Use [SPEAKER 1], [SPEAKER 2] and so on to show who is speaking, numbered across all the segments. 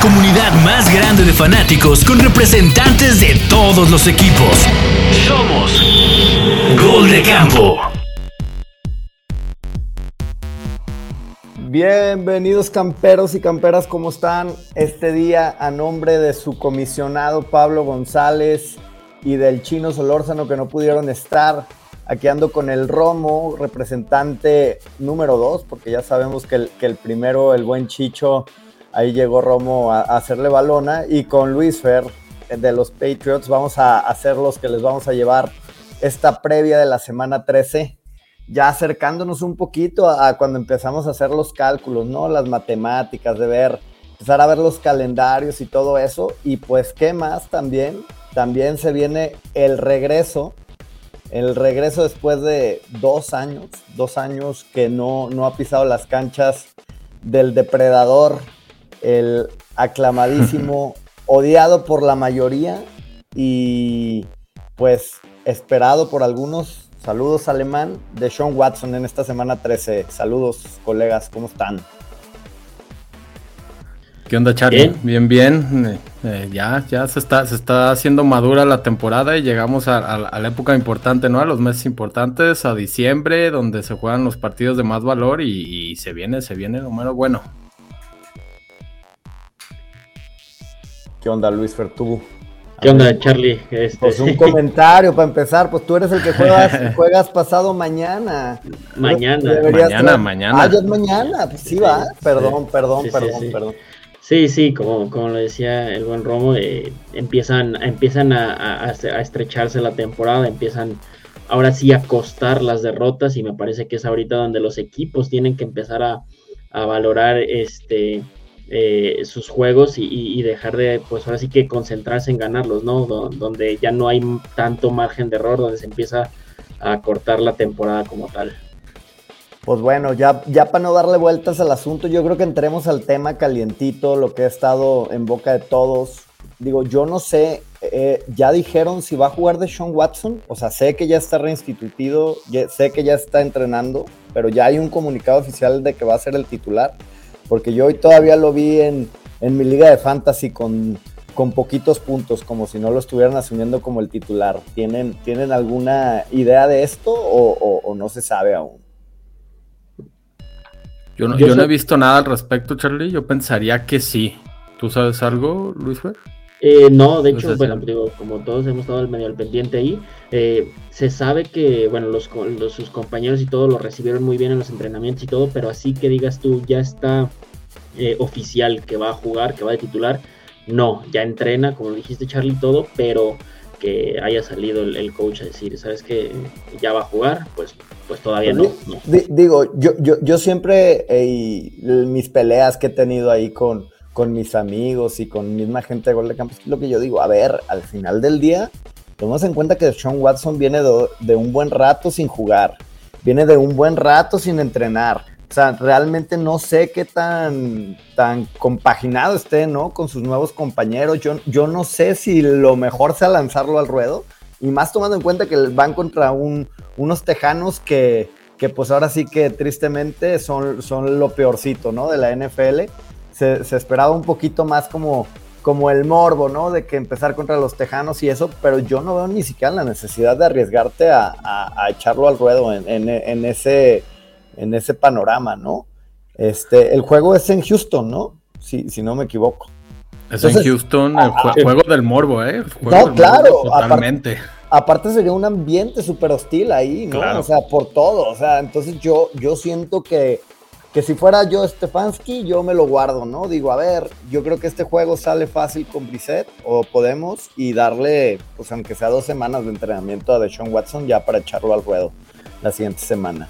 [SPEAKER 1] comunidad más grande de fanáticos con representantes de todos los equipos. Somos Gol de Campo.
[SPEAKER 2] Bienvenidos camperos y camperas, ¿cómo están? Este día a nombre de su comisionado Pablo González y del chino Solórzano que no pudieron estar. Aquí ando con el Romo, representante número dos, porque ya sabemos que el, que el primero, el buen Chicho, Ahí llegó Romo a, hacerle balona. Y con Luis Fer de los Patriots vamos a hacer los que les vamos a llevar esta previa de la semana 13. Ya acercándonos un poquito a, cuando empezamos a hacer los cálculos, ¿no? Las matemáticas, de ver, empezar a ver los calendarios y todo eso. Y pues, ¿qué más también? También se viene el regreso el regreso después de dos años, dos años que no, no ha pisado las canchas del depredador el aclamadísimo, odiado por la mayoría y pues esperado por algunos. Saludos alemán de Sean Watson en esta semana 13. Saludos colegas, ¿cómo están?
[SPEAKER 3] ¿Qué onda, Charlie? Bien, bien. Eh, eh, ya, ya se está, se está haciendo madura la temporada y llegamos a, la época importante, ¿no? A los meses importantes, a diciembre, donde se juegan los partidos de más valor y, y se viene, se viene lo menos bueno.
[SPEAKER 2] ¿Qué onda, Luis Fertubu?
[SPEAKER 4] ¿Qué onda, Charlie? Este...
[SPEAKER 2] Pues un comentario para empezar, pues tú eres el que juegas, juegas pasado mañana.
[SPEAKER 4] Mañana.
[SPEAKER 3] Mañana, mañana.
[SPEAKER 2] Ah, ya es mañana, pues sí, va. Perdón, perdón, perdón, perdón.
[SPEAKER 4] Sí, sí, como, como lo decía el buen Romo, eh, empiezan, empiezan a, a, estrecharse la temporada, empiezan ahora sí a costar las derrotas y me parece que es ahorita donde los equipos tienen que empezar a, a valorar este eh, sus juegos y, dejar de, pues ahora sí que concentrarse en ganarlos, ¿no? donde ya no hay tanto margen de error, donde se empieza a cortar la temporada como tal.
[SPEAKER 2] Pues bueno, ya, ya para no darle vueltas al asunto, yo creo que entremos al tema calientito, lo que ha estado en boca de todos. Digo, yo no sé, eh, ya dijeron si va a jugar de Sean Watson, o sea, sé que ya está reinstituido, sé que ya está entrenando, pero ya hay un comunicado oficial de que va a ser el titular porque yo hoy todavía lo vi en, mi liga de fantasy con, con poquitos puntos, como si no lo estuvieran asumiendo como el titular. ¿Tienen, ¿tienen alguna idea de esto o, no se sabe aún?
[SPEAKER 3] Yo no, yo, no he visto nada al respecto, Charlie. Yo pensaría que sí. ¿Tú sabes algo, Luis Fer?
[SPEAKER 4] Eh, no, de hecho, bueno, digo, como todos hemos estado medio al pendiente ahí, eh, se sabe que, bueno, los, los, sus compañeros y todo lo recibieron muy bien en los entrenamientos y todo, pero así que digas tú, ya está eh, oficial que va a jugar, que va de titular. No, ya entrena, como dijiste Charlie, todo, pero que haya salido el, coach a decir, ¿sabes que Ya va a jugar, pues, pues todavía no.
[SPEAKER 2] Digo, yo, yo, yo siempre, mis peleas que he tenido ahí con, con mis amigos y con misma gente de Gol de Campo, es lo que yo digo, a ver, al final del día, tomemos en cuenta que Sean Watson viene de un buen rato sin jugar, viene de un buen rato sin entrenar o sea, realmente no sé qué tan, tan compaginado esté, ¿no? Con sus nuevos compañeros. Yo, yo no sé si lo mejor sea lanzarlo al ruedo. Y más tomando en cuenta que van contra un, unos tejanos que, que, pues ahora sí que tristemente son, son lo peorcito, ¿no? De la NFL. Se, se, esperaba un poquito más como, como el morbo, ¿no? De que empezar contra los tejanos y eso, pero yo no veo ni siquiera la necesidad de arriesgarte a, a, echarlo al ruedo en, en ese en ese panorama, ¿no? Este, el juego es en Houston, ¿no? Si, si no me equivoco.
[SPEAKER 3] Es en Houston, el ah, juego del morbo, ¿eh?
[SPEAKER 2] no, claro, totalmente. Aparte, sería un ambiente súper hostil ahí, ¿no? O sea, por todo. O sea, entonces yo, yo siento que, que si fuera yo Stefanski, yo me lo guardo, ¿no? Digo, a ver, yo creo que este juego sale fácil con Brissett, o podemos, y darle, pues aunque sea dos semanas de entrenamiento a Deshaun Watson ya para echarlo al ruedo la siguiente semana.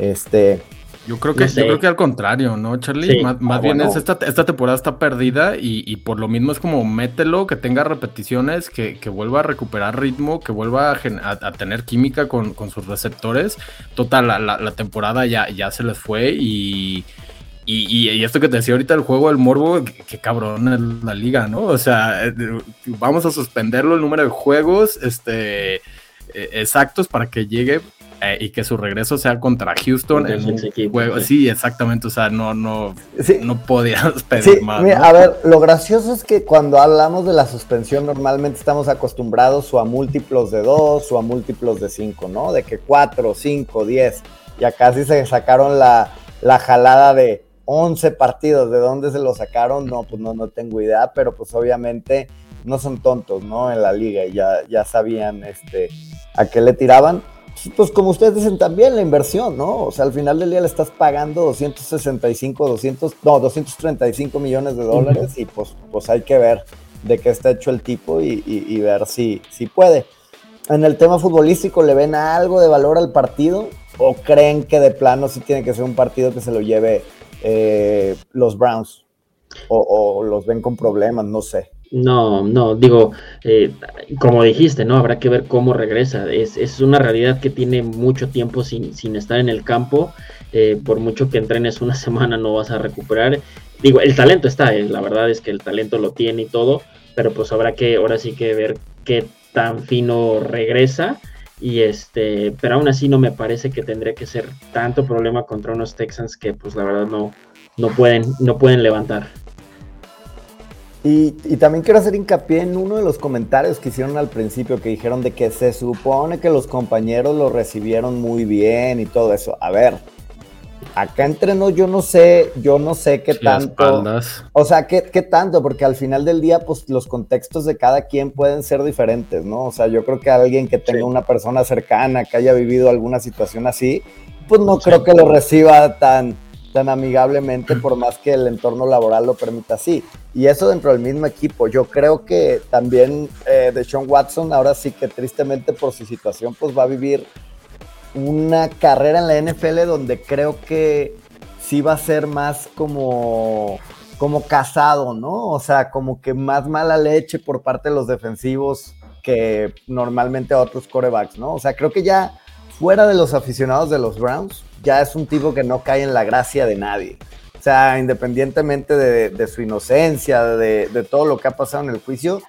[SPEAKER 2] Este,
[SPEAKER 3] yo creo que, yo creo que al contrario, ¿no, Charlie? Más, ah, bien es esta, esta, temporada está perdida y, por lo mismo es como mételo, que tenga repeticiones, que, vuelva a recuperar ritmo, que vuelva a, tener química con, sus receptores. Total, la, temporada ya, ya se les fue y, y, esto que te decía ahorita, el juego del morbo, que, cabrón es la liga, ¿no? O sea, eh, vamos a suspenderlo el número de juegos este, eh, exactos para que llegue eh, y que su regreso sea contra Houston en un juego. Sí. exactamente. O sea, no, no, no podías pedir más.
[SPEAKER 2] A ver, lo gracioso es que cuando hablamos de la suspensión, normalmente estamos acostumbrados o a múltiplos de dos o a múltiplos de cinco, ¿no? De que cuatro, cinco, diez. Y acá sí se sacaron la, la jalada de 11 partidos. ¿De dónde se lo sacaron? No, pues no, no tengo idea, pero pues obviamente no son tontos, ¿no? En la liga y ya, ya sabían este, a qué le tiraban. Pues como ustedes dicen también, la inversión, ¿no? O sea, al final del día le estás pagando 265, 200, no, 235 millones de dólares y pues, pues hay que ver de qué está hecho el tipo y, ver si, si puede. En el tema futbolístico, ¿le ven algo de valor al partido? ¿O creen que de plano sí tiene que ser un partido que se lo lleve eh, los Browns? O, los ven con problemas? No sé.
[SPEAKER 4] No, no, digo, eh, como dijiste, ¿no? Habrá que ver cómo regresa. Es, una realidad que tiene mucho tiempo sin, sin estar en el campo. Eh, por mucho que entrenes una semana no vas a recuperar. Digo, el talento está, la verdad es que el talento lo tiene y todo, pero pues habrá que ahora sí que ver qué tan fino regresa y este, pero aún así no me parece que tendría que ser tanto problema contra unos Texans que pues la verdad no, no pueden, no pueden levantar.
[SPEAKER 2] Y, también quiero hacer hincapié en uno de los comentarios que hicieron al principio, que dijeron de que se supone que los compañeros lo recibieron muy bien y todo eso. A ver, acá entrenó yo no sé, yo no sé qué tanto. O sea, ¿qué, qué tanto, porque al final del día, pues los contextos de cada quien pueden ser diferentes, ¿no? O sea, yo creo que alguien que tenga una persona cercana, que haya vivido alguna situación así, pues no creo que lo reciba tan, tan amigablemente, por más que el entorno laboral lo permita así. Y eso dentro del mismo equipo. Yo creo que también eh, de Sean Watson, ahora sí que tristemente por su situación, pues va a vivir una carrera en la NFL donde creo que sí va a ser más como, como casado, ¿no? O sea, como que más mala leche por parte de los defensivos que normalmente a otros corebacks, ¿no? O sea, creo que ya fuera de los aficionados de los Browns, ya es un tipo que no cae en la gracia de nadie. O sea, independientemente de, su inocencia, de, de, todo lo que ha pasado en el juicio,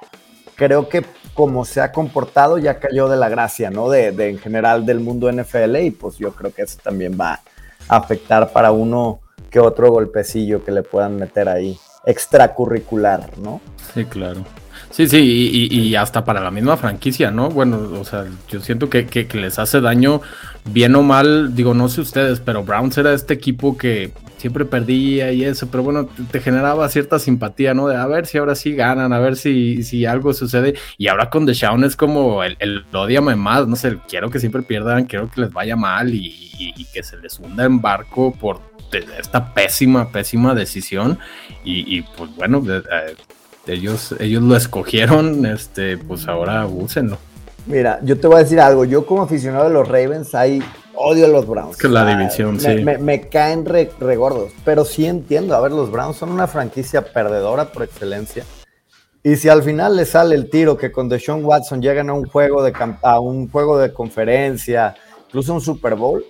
[SPEAKER 2] creo que como se ha comportado ya cayó de la gracia, ¿no? De, en general del mundo NFL y pues yo creo que eso también va a afectar para uno que otro golpecillo que le puedan meter ahí extracurricular, ¿no?
[SPEAKER 3] Sí, claro. Sí, sí, y, hasta para la misma franquicia, ¿no? Bueno, o sea, yo siento que, que, les hace daño, bien o mal, digo, no sé ustedes, pero Browns era este equipo que siempre perdía y eso, pero bueno, te, generaba cierta simpatía, ¿no? De a ver si ahora sí ganan, a ver si, si algo sucede. Y ahora con Deshaun es como el, el odiame más, no sé, quiero que siempre pierdan, quiero que les vaya mal y, que se les hunda en barco por esta pésima, pésima decisión. Y, pues bueno, eh, ellos, ellos lo escogieron, este, pues ahora úsenlo.
[SPEAKER 2] Mira, yo te voy a decir algo. Yo, como aficionado de los Ravens, hay odio a los Browns.
[SPEAKER 3] que la división,
[SPEAKER 2] sí. Me, caen regordos, pero sí entiendo. A ver, los Browns son una franquicia perdedora por excelencia. Y si al final le sale el tiro que con Deshaun Watson llegan a un juego de, a un juego de conferencia, incluso un Super Bowl,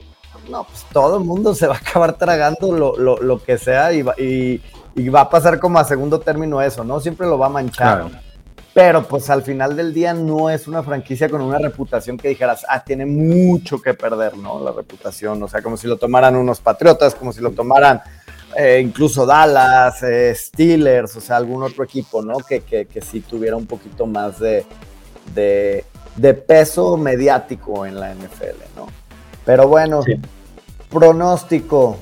[SPEAKER 2] no, pues todo el mundo se va a acabar tragando lo, que sea y, y, y va a pasar como a segundo término eso, ¿no? Siempre lo va a manchar. Pero pues al final del día no es una franquicia con una reputación que dijeras, ah, tiene mucho que perder, ¿no? La reputación, o sea, como si lo tomaran unos Patriotas, como si lo tomaran eh, incluso Dallas, eh, Steelers, o sea, algún otro equipo, ¿no? Que, que, que sí tuviera un poquito más de, de, de, peso mediático en la NFL, ¿no? Pero bueno, pronóstico,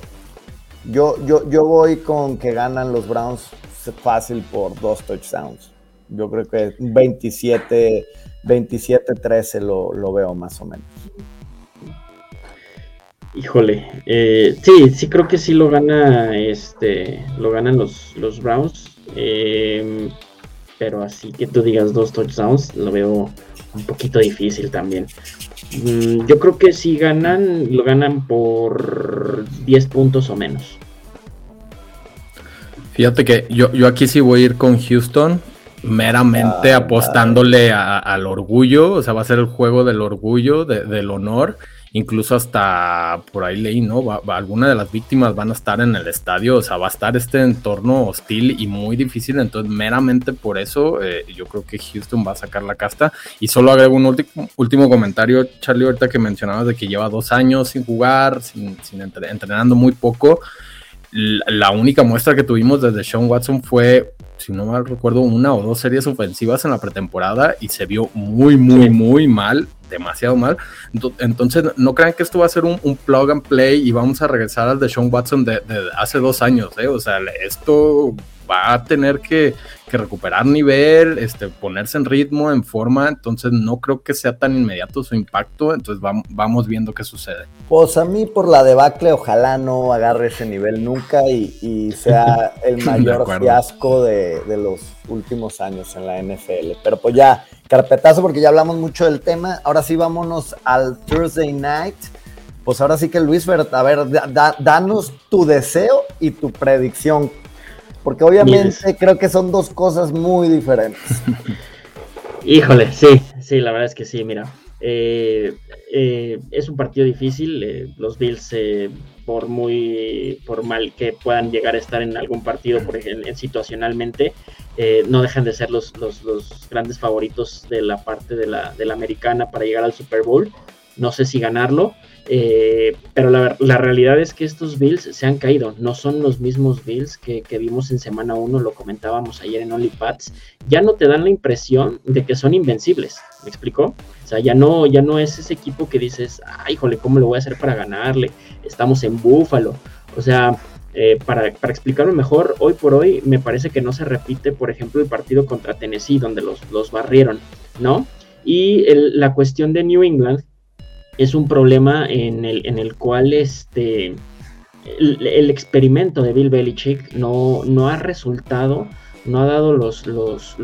[SPEAKER 2] yo, yo, yo voy con que ganan los Browns fácil por dos touchdowns. Yo creo que 27, 27-13 lo, lo, veo más o menos.
[SPEAKER 4] Híjole, eh, sí, sí creo que sí lo gana, este, lo ganan los, los Browns, em, pero así que tú digas dos touchdowns, lo veo un poquito difícil también. Mm, yo creo que si ganan, lo ganan por 10 puntos o menos.
[SPEAKER 3] Fíjate que yo, yo aquí sí voy a ir con Houston, meramente ah, apostándole al orgullo, o sea, va a ser el juego del orgullo, del honor. Incluso hasta por ahí leí, ¿no? Va, alguna de las víctimas van a estar en el estadio, o sea, va a estar este entorno hostil y muy difícil, entonces meramente por eso eh, yo creo que Houston va a sacar la casta. Y solo agrego un último, último comentario, Charlie, ahorita que mencionabas de que lleva dos años sin jugar, sin, entrenando muy poco. La, única muestra que tuvimos desde Sean Watson fue si no mal recuerdo, una o dos series ofensivas en la pretemporada y se vio muy, muy, muy mal, demasiado mal. Entonces, no crean que esto va a ser un, plug and play y vamos a regresar al de Sean Watson de, hace dos años, ¿eh? O sea, esto va a tener que, recuperar nivel, este, ponerse en ritmo, en forma, entonces no creo que sea tan inmediato su impacto, entonces vamos, viendo qué sucede.
[SPEAKER 2] Pues a mí por la debacle ojalá no agarre ese nivel nunca y, sea el mayor fiasco de, de los últimos años en la NFL, pero pues ya, carpetazo porque ya hablamos mucho del tema, ahora sí vámonos al Thursday Night pues ahora sí que Luis, a ver, danos tu deseo y tu predicción. Porque obviamente creo que son dos cosas muy diferentes.
[SPEAKER 4] Híjole, sí, sí, la verdad es que sí, mira. Eh, eh, es un partido difícil. Eh, los Bills, por muy por mal que puedan llegar a estar en algún partido, por ejemplo, situacionalmente, no dejan de ser los, los, grandes favoritos de la parte de la, de la americana para llegar al Super Bowl. No sé si ganarlo, eh, pero la, realidad es que estos Bills se han caído, no son los mismos Bills que, vimos en semana 1, lo comentábamos ayer en OnlyPads, ya no te dan la impresión de que son invencibles, ¿me explicó? O sea, ya no, ya no es ese equipo que dices, ay, jole, ¿cómo lo voy a hacer para ganarle? Estamos en Búfalo, o sea, eh, para, explicarlo mejor, hoy por hoy me parece que no se repite, por ejemplo, el partido contra Tennessee, donde los, los barrieron, ¿no? Y la cuestión de New England, es un problema en el, en el cual este, el, experimento de Bill Belichick no, no ha resultado, no ha dado los, los,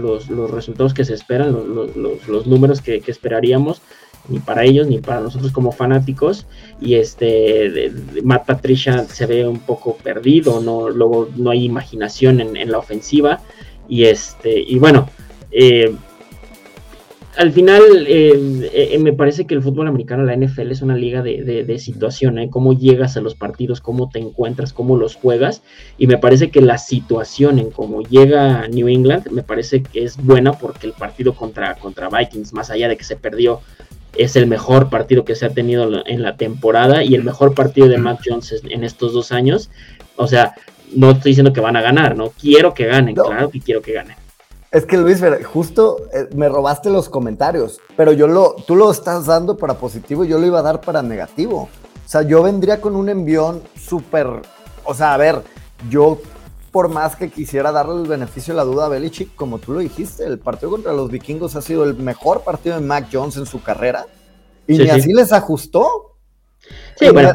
[SPEAKER 4] resultados que se esperan, los, números que, esperaríamos, ni para ellos ni para nosotros como fanáticos. Y este Matt Patricia se ve un poco perdido, no, luego no hay imaginación en, la ofensiva. Y este, y bueno, eh, al final eh, eh, me parece que el fútbol americano, la NFL, es una liga de, situación, ¿eh? cómo llegas a los partidos, cómo te encuentras, cómo los juegas, y me parece que la situación en cómo llega New England, me parece que es buena porque el partido contra, contra Vikings, más allá de que se perdió, es el mejor partido que se ha tenido en la temporada y el mejor partido de Matt Jones en estos dos años. O sea, no estoy diciendo que van a ganar, ¿no? Quiero que ganen, claro que quiero que ganen
[SPEAKER 2] es que Luis, justo eh, me robaste los comentarios, pero yo lo, tú lo estás dando para positivo y yo lo iba a dar para negativo. O sea, yo vendría con un envión súper, o sea, a ver, yo por más que quisiera darle el beneficio de la duda a Belichick, como tú lo dijiste, el partido contra los vikingos ha sido el mejor partido de Mac Jones en su carrera y ni así les ajustó.
[SPEAKER 4] Sí, bueno.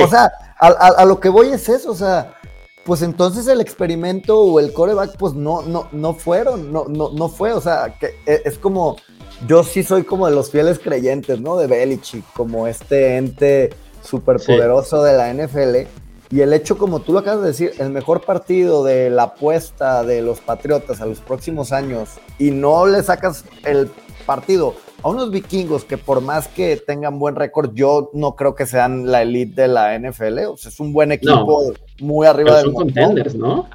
[SPEAKER 2] O sea, a lo que voy es eso, o sea, pues entonces el experimento o el coreback, pues no, no, no fueron, no, no, no fue, o sea, que e, es como, yo sí soy como de los fieles creyentes, ¿no? De Belichick, como este ente superpoderoso de la NFL. Y el hecho, como tú lo acabas de decir, el mejor partido de la apuesta de los Patriotas a los próximos años y no le sacas el partido a unos vikingos que por más que tengan buen récord, yo no creo que sean la elite de la NFL. O sea, es un buen equipo muy arriba
[SPEAKER 4] de Son contenders, ¿no?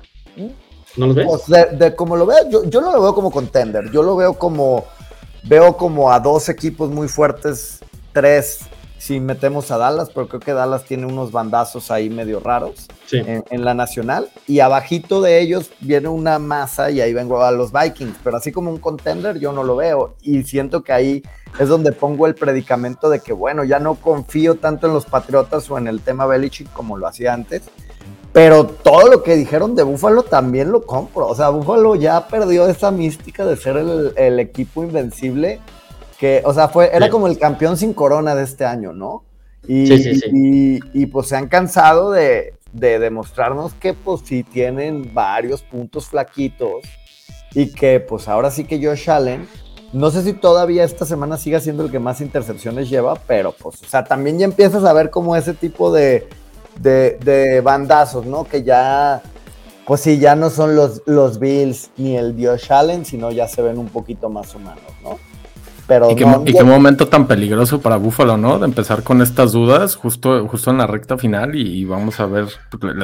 [SPEAKER 2] ¿No los ves? Pues de, como lo veo, yo, yo, no lo veo como contender. Yo lo veo como. Veo como a dos equipos muy fuertes, tres si metemos a Dallas, pero creo que Dallas tiene unos bandazos ahí medio raros en, la nacional. Y abajito de ellos viene una masa y ahí vengo a los Vikings, pero así como un contender yo no lo veo. Y siento que ahí es donde pongo el predicamento de que, bueno, ya no confío tanto en los Patriotas o en el tema Belichick como lo hacía antes. Pero todo lo que dijeron de Búfalo también lo compro. O sea, Búfalo ya perdió esa mística de ser el, el equipo invencible que, o sea, fue, era como el campeón sin corona de este año, ¿no? Y, sí, sí, sí. y, pues se han cansado de, demostrarnos que pues sí tienen varios puntos flaquitos y que pues ahora sí que Josh Allen, no sé si todavía esta semana siga siendo el que más intercepciones lleva, pero pues, o sea, también ya empiezas a ver como ese tipo de, de, bandazos, ¿no? Que ya, pues sí, ya no son los, los Bills ni el Josh Allen, sino ya se ven un poquito más humanos, ¿no? Pero
[SPEAKER 3] y, qué, momento tan peligroso para Buffalo, ¿no? De empezar con estas dudas justo, justo en la recta final y, vamos a ver,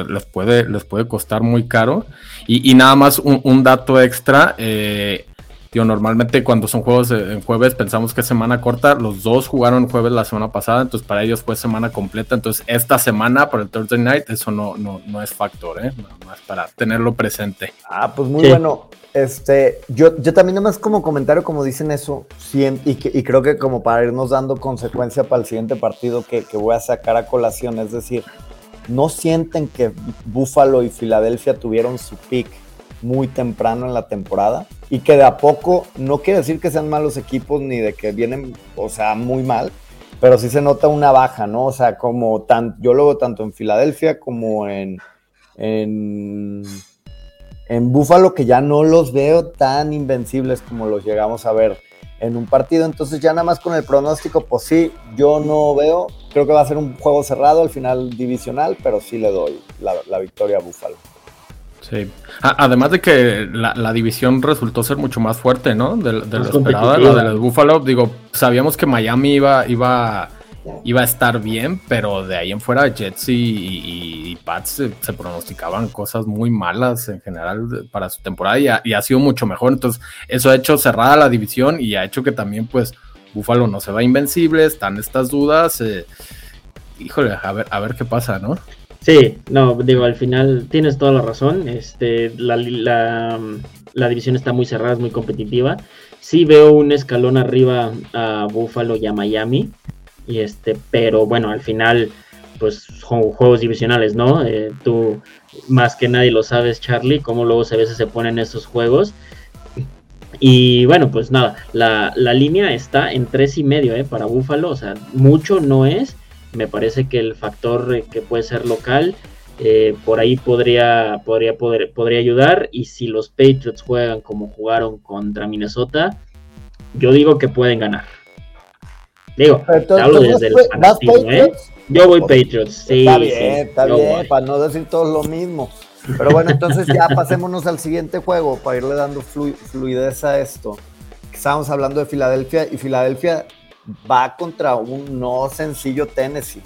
[SPEAKER 3] les puede, les puede costar muy caro. Y, nada más un, dato extra, eh, normalmente cuando son juegos en jueves pensamos que es semana corta, los dos jugaron jueves la semana pasada, entonces para ellos fue semana completa, entonces esta semana para el Thursday Night eso no, no, no es factor, ¿eh? No, es para tenerlo presente.
[SPEAKER 2] Ah, pues muy bueno. Este, yo, yo también nada más como comentario, como dicen eso, y, y, creo que como para irnos dando consecuencia para el siguiente partido que, que voy a sacar a colación, es decir, no sienten que Buffalo y Filadelfia tuvieron su pick muy temprano en la temporada y que de a poco, no quiere decir que sean malos equipos ni de que vienen, o sea, muy mal, pero sí se nota una baja, ¿no? O sea, como tan, yo lo veo tanto en Filadelfia como en, en, en Buffalo, que ya no los veo tan invencibles como los llegamos a ver en un partido. Entonces, ya nada más con el pronóstico, pues sí, yo no veo, creo que va a ser un juego cerrado al final divisional, pero sí le doy la, la victoria a Buffalo.
[SPEAKER 3] Sí. además de que la, división resultó ser mucho más fuerte, ¿no? De, lo esperado, la de los Buffalo. Digo, sabíamos que Miami iba, iba, iba a estar bien, pero de ahí en fuera Jets y, Pats se, pronosticaban cosas muy malas en general para su temporada y ha, sido mucho mejor. Entonces, eso ha hecho cerrada la división y ha hecho que también, pues, Buffalo no se va invencible, están estas dudas. Eh, híjole, a ver, a ver qué pasa, ¿no?
[SPEAKER 4] Sí, no, digo, al final tienes toda la razón. Este, la, la, división está muy cerrada, es muy competitiva. Sí veo un escalón arriba a Buffalo y a Miami. Y este, pero bueno, al final, pues son juegos divisionales, ¿no? Eh, tú más que nadie lo sabes, Charlie, cómo luego a veces se ponen estos juegos. Y bueno, pues nada, la, la línea está en tres y medio, ¿eh? Para Buffalo, o sea, mucho no es me parece que el factor eh, que puede ser local eh, por ahí podría, podría, poder, podría ayudar. Y si los Patriots juegan como jugaron contra Minnesota, yo digo que pueden ganar. Digo, hablo desde el ¿eh? Yo voy Patriots, sí.
[SPEAKER 2] Está bien, está bien, para no decir todos lo mismo. Pero bueno, entonces ya pasémonos al siguiente juego para irle dando fluidez a esto. Estábamos hablando de Filadelfia y Filadelfia va contra un no sencillo Tennessee.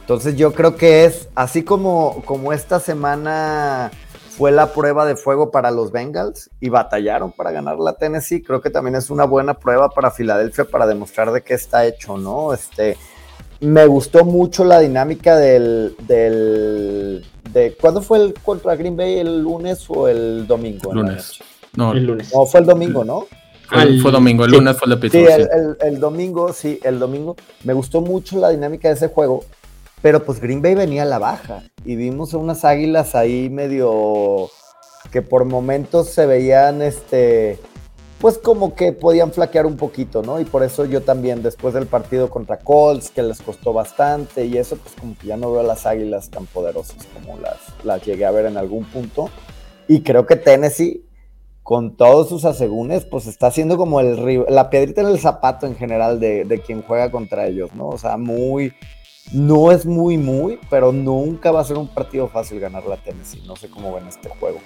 [SPEAKER 2] Entonces yo creo que es así como, como esta semana fue la prueba de fuego para los Bengals y batallaron para ganar la Tennessee, creo que también es una buena prueba para Filadelfia para demostrar de qué está hecho, ¿no? Este, me gustó mucho la dinámica del, del de ¿cuándo fue el contra Green Bay el lunes o el domingo?
[SPEAKER 3] Lunes. No,
[SPEAKER 2] el lunes. No, fue el domingo, ¿no?
[SPEAKER 3] Fue, domingo, el lunes fue el de
[SPEAKER 2] Sí, el, domingo, sí, el domingo. Me gustó mucho la dinámica de ese juego, pero pues Green Bay venía a la baja y vimos unas águilas ahí medio que por momentos se veían, este, pues como que podían flaquear un poquito, ¿no? Y por eso yo también, después del partido contra Colts, que les costó bastante y eso, pues como que ya no veo a las águilas tan poderosas como las, las llegué a ver en algún punto. Y creo que Tennessee con todos sus asegúnes, pues está haciendo como el la piedrita en el zapato en general de, de, quien juega contra ellos, ¿no? O sea, muy, no es muy, muy, pero nunca va a ser un partido fácil ganar la Tennessee. No sé cómo ven este juego.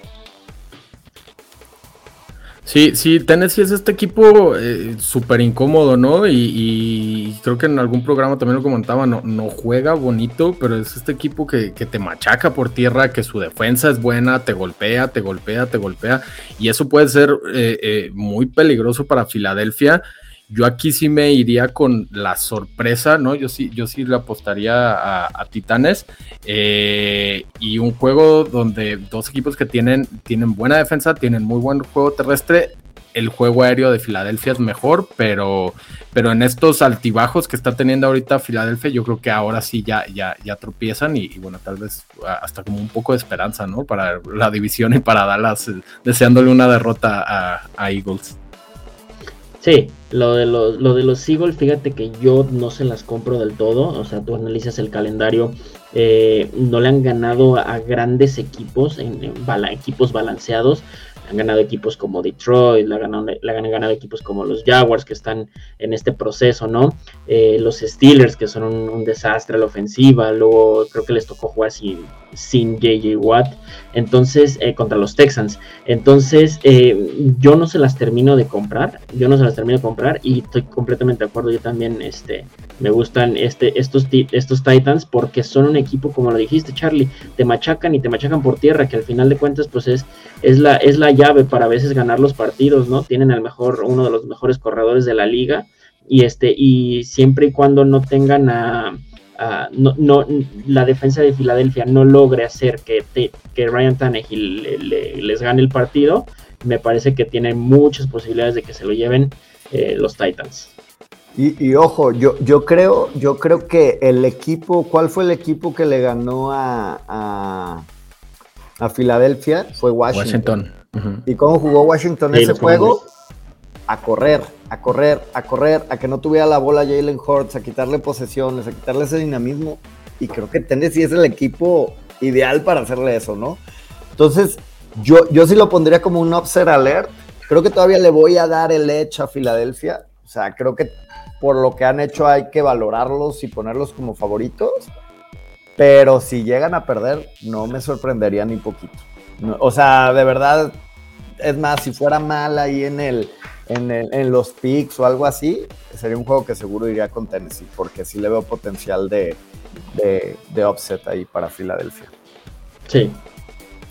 [SPEAKER 3] Sí, sí, Tennessee es este equipo eh, súper incómodo, ¿no? Y, creo que en algún programa también lo comentaba, no, no juega bonito, pero es este equipo que, te machaca por tierra, que su defensa es buena, te golpea, te golpea, te golpea, y eso puede ser eh, eh, muy peligroso para Filadelfia. Yo aquí sí me iría con la sorpresa, ¿no? Yo sí, yo sí le apostaría a, Titanes. Eh, y un juego donde dos equipos que tienen, tienen buena defensa, tienen muy buen juego terrestre. El juego aéreo de Filadelfia es mejor, pero, pero en estos altibajos que está teniendo ahorita Filadelfia, yo creo que ahora sí ya, ya, tropiezan y, bueno, tal vez hasta como un poco de esperanza, ¿no? Para la división y para Dallas, eh, deseándole una derrota a Eagles.
[SPEAKER 4] Sí, lo de, los, lo de los Eagles, fíjate que yo no se las compro del todo. O sea, tú analizas el calendario, eh, no le han ganado a grandes equipos, en, equipos balanceados. Han ganado equipos como Detroit, le han ganado, equipos como los Jaguars que están en este proceso, ¿no? Eh, los Steelers que son un, desastre a la ofensiva, luego creo que les tocó jugar sin, sin JJ Watt, entonces, eh, contra los Texans. Entonces, eh, yo no se las termino de comprar, yo no se las termino de comprar y estoy completamente de acuerdo, yo también este, me gustan este, estos, estos Titans porque son un equipo, como lo dijiste Charlie, te machacan y te machacan por tierra, que al final de cuentas pues es, es, la, es la llave para a veces ganar los partidos, ¿no? Tienen al mejor, uno de los mejores corredores de la liga y, este, y siempre y cuando no tengan a no, no, la defensa de Filadelfia no logre hacer que, que Ryan Tannehill les gane el partido, me parece que tiene muchas posibilidades de que se lo lleven eh, los Titans.
[SPEAKER 2] Y, ojo, yo, yo, creo, yo creo que el equipo, ¿cuál fue el equipo que le ganó a, a, Filadelfia? Fue Washington. ¿Y cómo jugó Washington ese juego? a correr, a correr, a correr, a que no tuviera la bola Jalen Hurts, a quitarle posesiones, a quitarle ese dinamismo. Y creo que Tennessee es el equipo ideal para hacerle eso, ¿no? Entonces, yo, yo sí lo pondría como un upset alert. Creo que todavía le voy a dar el edge a Filadelfia. O sea, creo que por lo que han hecho hay que valorarlos y ponerlos como favoritos. Pero si llegan a perder, no me sorprendería ni poquito. O sea, de verdad, es más, si fuera mal ahí en el en, los picks o algo así, sería un juego que seguro iría con Tennessee, porque sí le veo potencial de, de, offset ahí para Filadelfia.
[SPEAKER 4] Sí.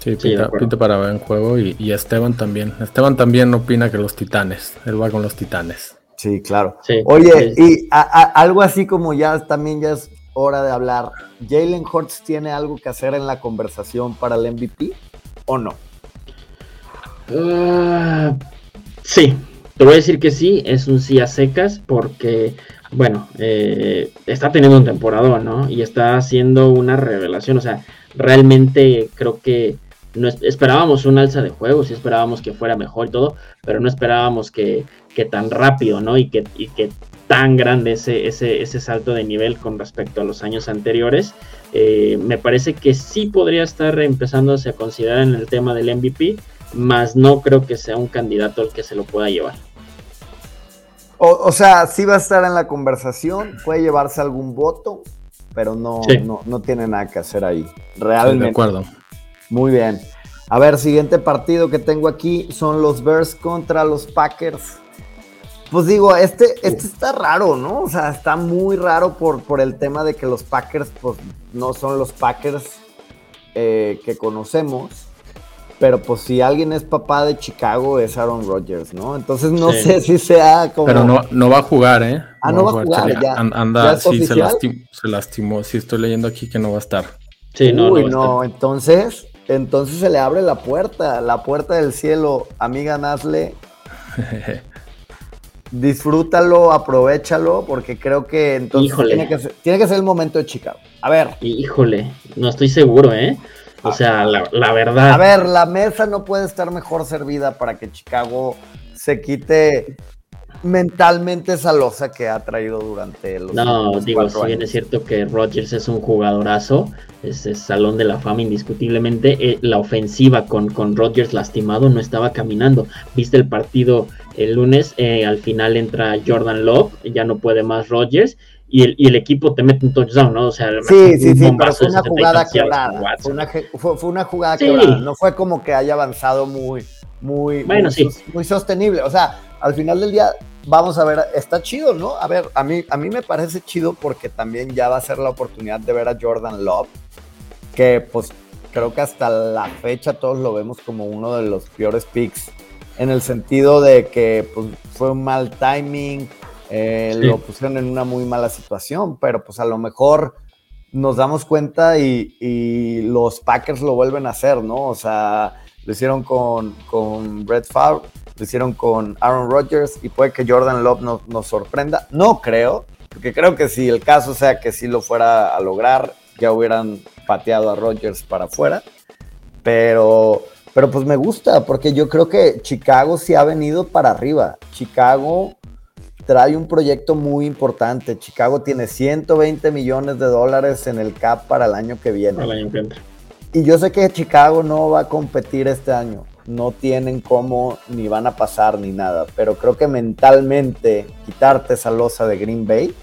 [SPEAKER 3] Sí, pinta, para ver en juego y, Esteban también. Esteban también opina que los titanes. Él va con los titanes.
[SPEAKER 2] Sí, claro. Oye, y algo así como ya también ya es hora de hablar. ¿Jalen Hurts tiene algo que hacer en la conversación para el MVP o no?
[SPEAKER 4] Ah, sí, te voy a decir que sí, es un sí a secas porque, bueno, eh, está teniendo un temporada, ¿no? Y está haciendo una revelación, o sea, realmente creo que no esperábamos un alza de juego, sí esperábamos que fuera mejor y todo, pero no esperábamos que, que tan rápido, ¿no? Y y que tan grande ese, ese, ese, salto de nivel con respecto a los años anteriores. Eh, me parece que sí podría estar empezándose a considerar en el tema del MVP, más no creo que sea un candidato al que se lo pueda llevar.
[SPEAKER 2] O, sea, sí va a estar en la conversación, puede llevarse algún voto, pero no, no, tiene nada que hacer ahí. Realmente. de
[SPEAKER 3] acuerdo.
[SPEAKER 2] Muy bien. A ver, siguiente partido que tengo aquí son los Bears contra los Packers. Pues digo, este, este está raro, ¿no? O sea, está muy raro por, por el tema de que los Packers, pues, no son los Packers eh, que conocemos pero pues si alguien es papá de Chicago es Aaron Rodgers, ¿no? Entonces no sé si sea como...
[SPEAKER 3] Pero no, no va a jugar, ¿eh?
[SPEAKER 2] Ah, no, va a jugar, ya.
[SPEAKER 3] anda, sí, se lastimó, sí, estoy leyendo aquí que no va a estar.
[SPEAKER 2] Sí, no, Uy, no, entonces, entonces se le abre la puerta, la puerta del cielo, amiga Nazle. disfrútalo, aprovechalo, porque creo que entonces tiene que, ser, tiene que ser el momento de Chicago. A ver.
[SPEAKER 4] Híjole, no estoy seguro, ¿eh? O sea, la, verdad.
[SPEAKER 2] A ver, la mesa no puede estar mejor servida para que Chicago se quite mentalmente esa losa que ha traído durante los
[SPEAKER 4] No, digo, si bien es cierto que Rodgers es un jugadorazo, es, el salón de la fama indiscutiblemente, eh, la ofensiva con, con Rodgers lastimado no estaba caminando. Viste el partido el lunes, eh, al final entra Jordan Love, ya no puede más Rodgers, y el, y el, equipo te mete un touchdown, ¿no? O sea,
[SPEAKER 2] sí, sí, sí, pero fue una jugada quebrada. Fue una, fue, una jugada quebrada. No fue como que haya avanzado muy, muy,
[SPEAKER 4] bueno,
[SPEAKER 2] muy, muy, sostenible. O sea, al final del día, vamos a ver, está chido, ¿no? A ver, a mí, a mí me parece chido porque también ya va a ser la oportunidad de ver a Jordan Love, que pues creo que hasta la fecha todos lo vemos como uno de los peores picks, en el sentido de que pues, fue un mal timing eh, lo pusieron en una muy mala situación, pero pues a lo mejor nos damos cuenta y, los Packers lo vuelven a hacer, ¿no? O sea, lo hicieron con, con Brett Favre, lo hicieron con Aaron Rodgers y puede que Jordan Love nos, sorprenda. No creo, porque creo que si el caso sea que sí lo fuera a lograr, ya hubieran pateado a Rodgers para afuera, pero... Pero pues me gusta, porque yo creo que Chicago sí ha venido para arriba. Chicago trae un proyecto muy importante. Chicago tiene 120 millones de dólares en el CAP para el año que viene.
[SPEAKER 4] el año que entra.
[SPEAKER 2] Y yo sé que Chicago no va a competir este año, no tienen cómo ni van a pasar ni nada, pero creo que mentalmente quitarte esa losa de Green Bay,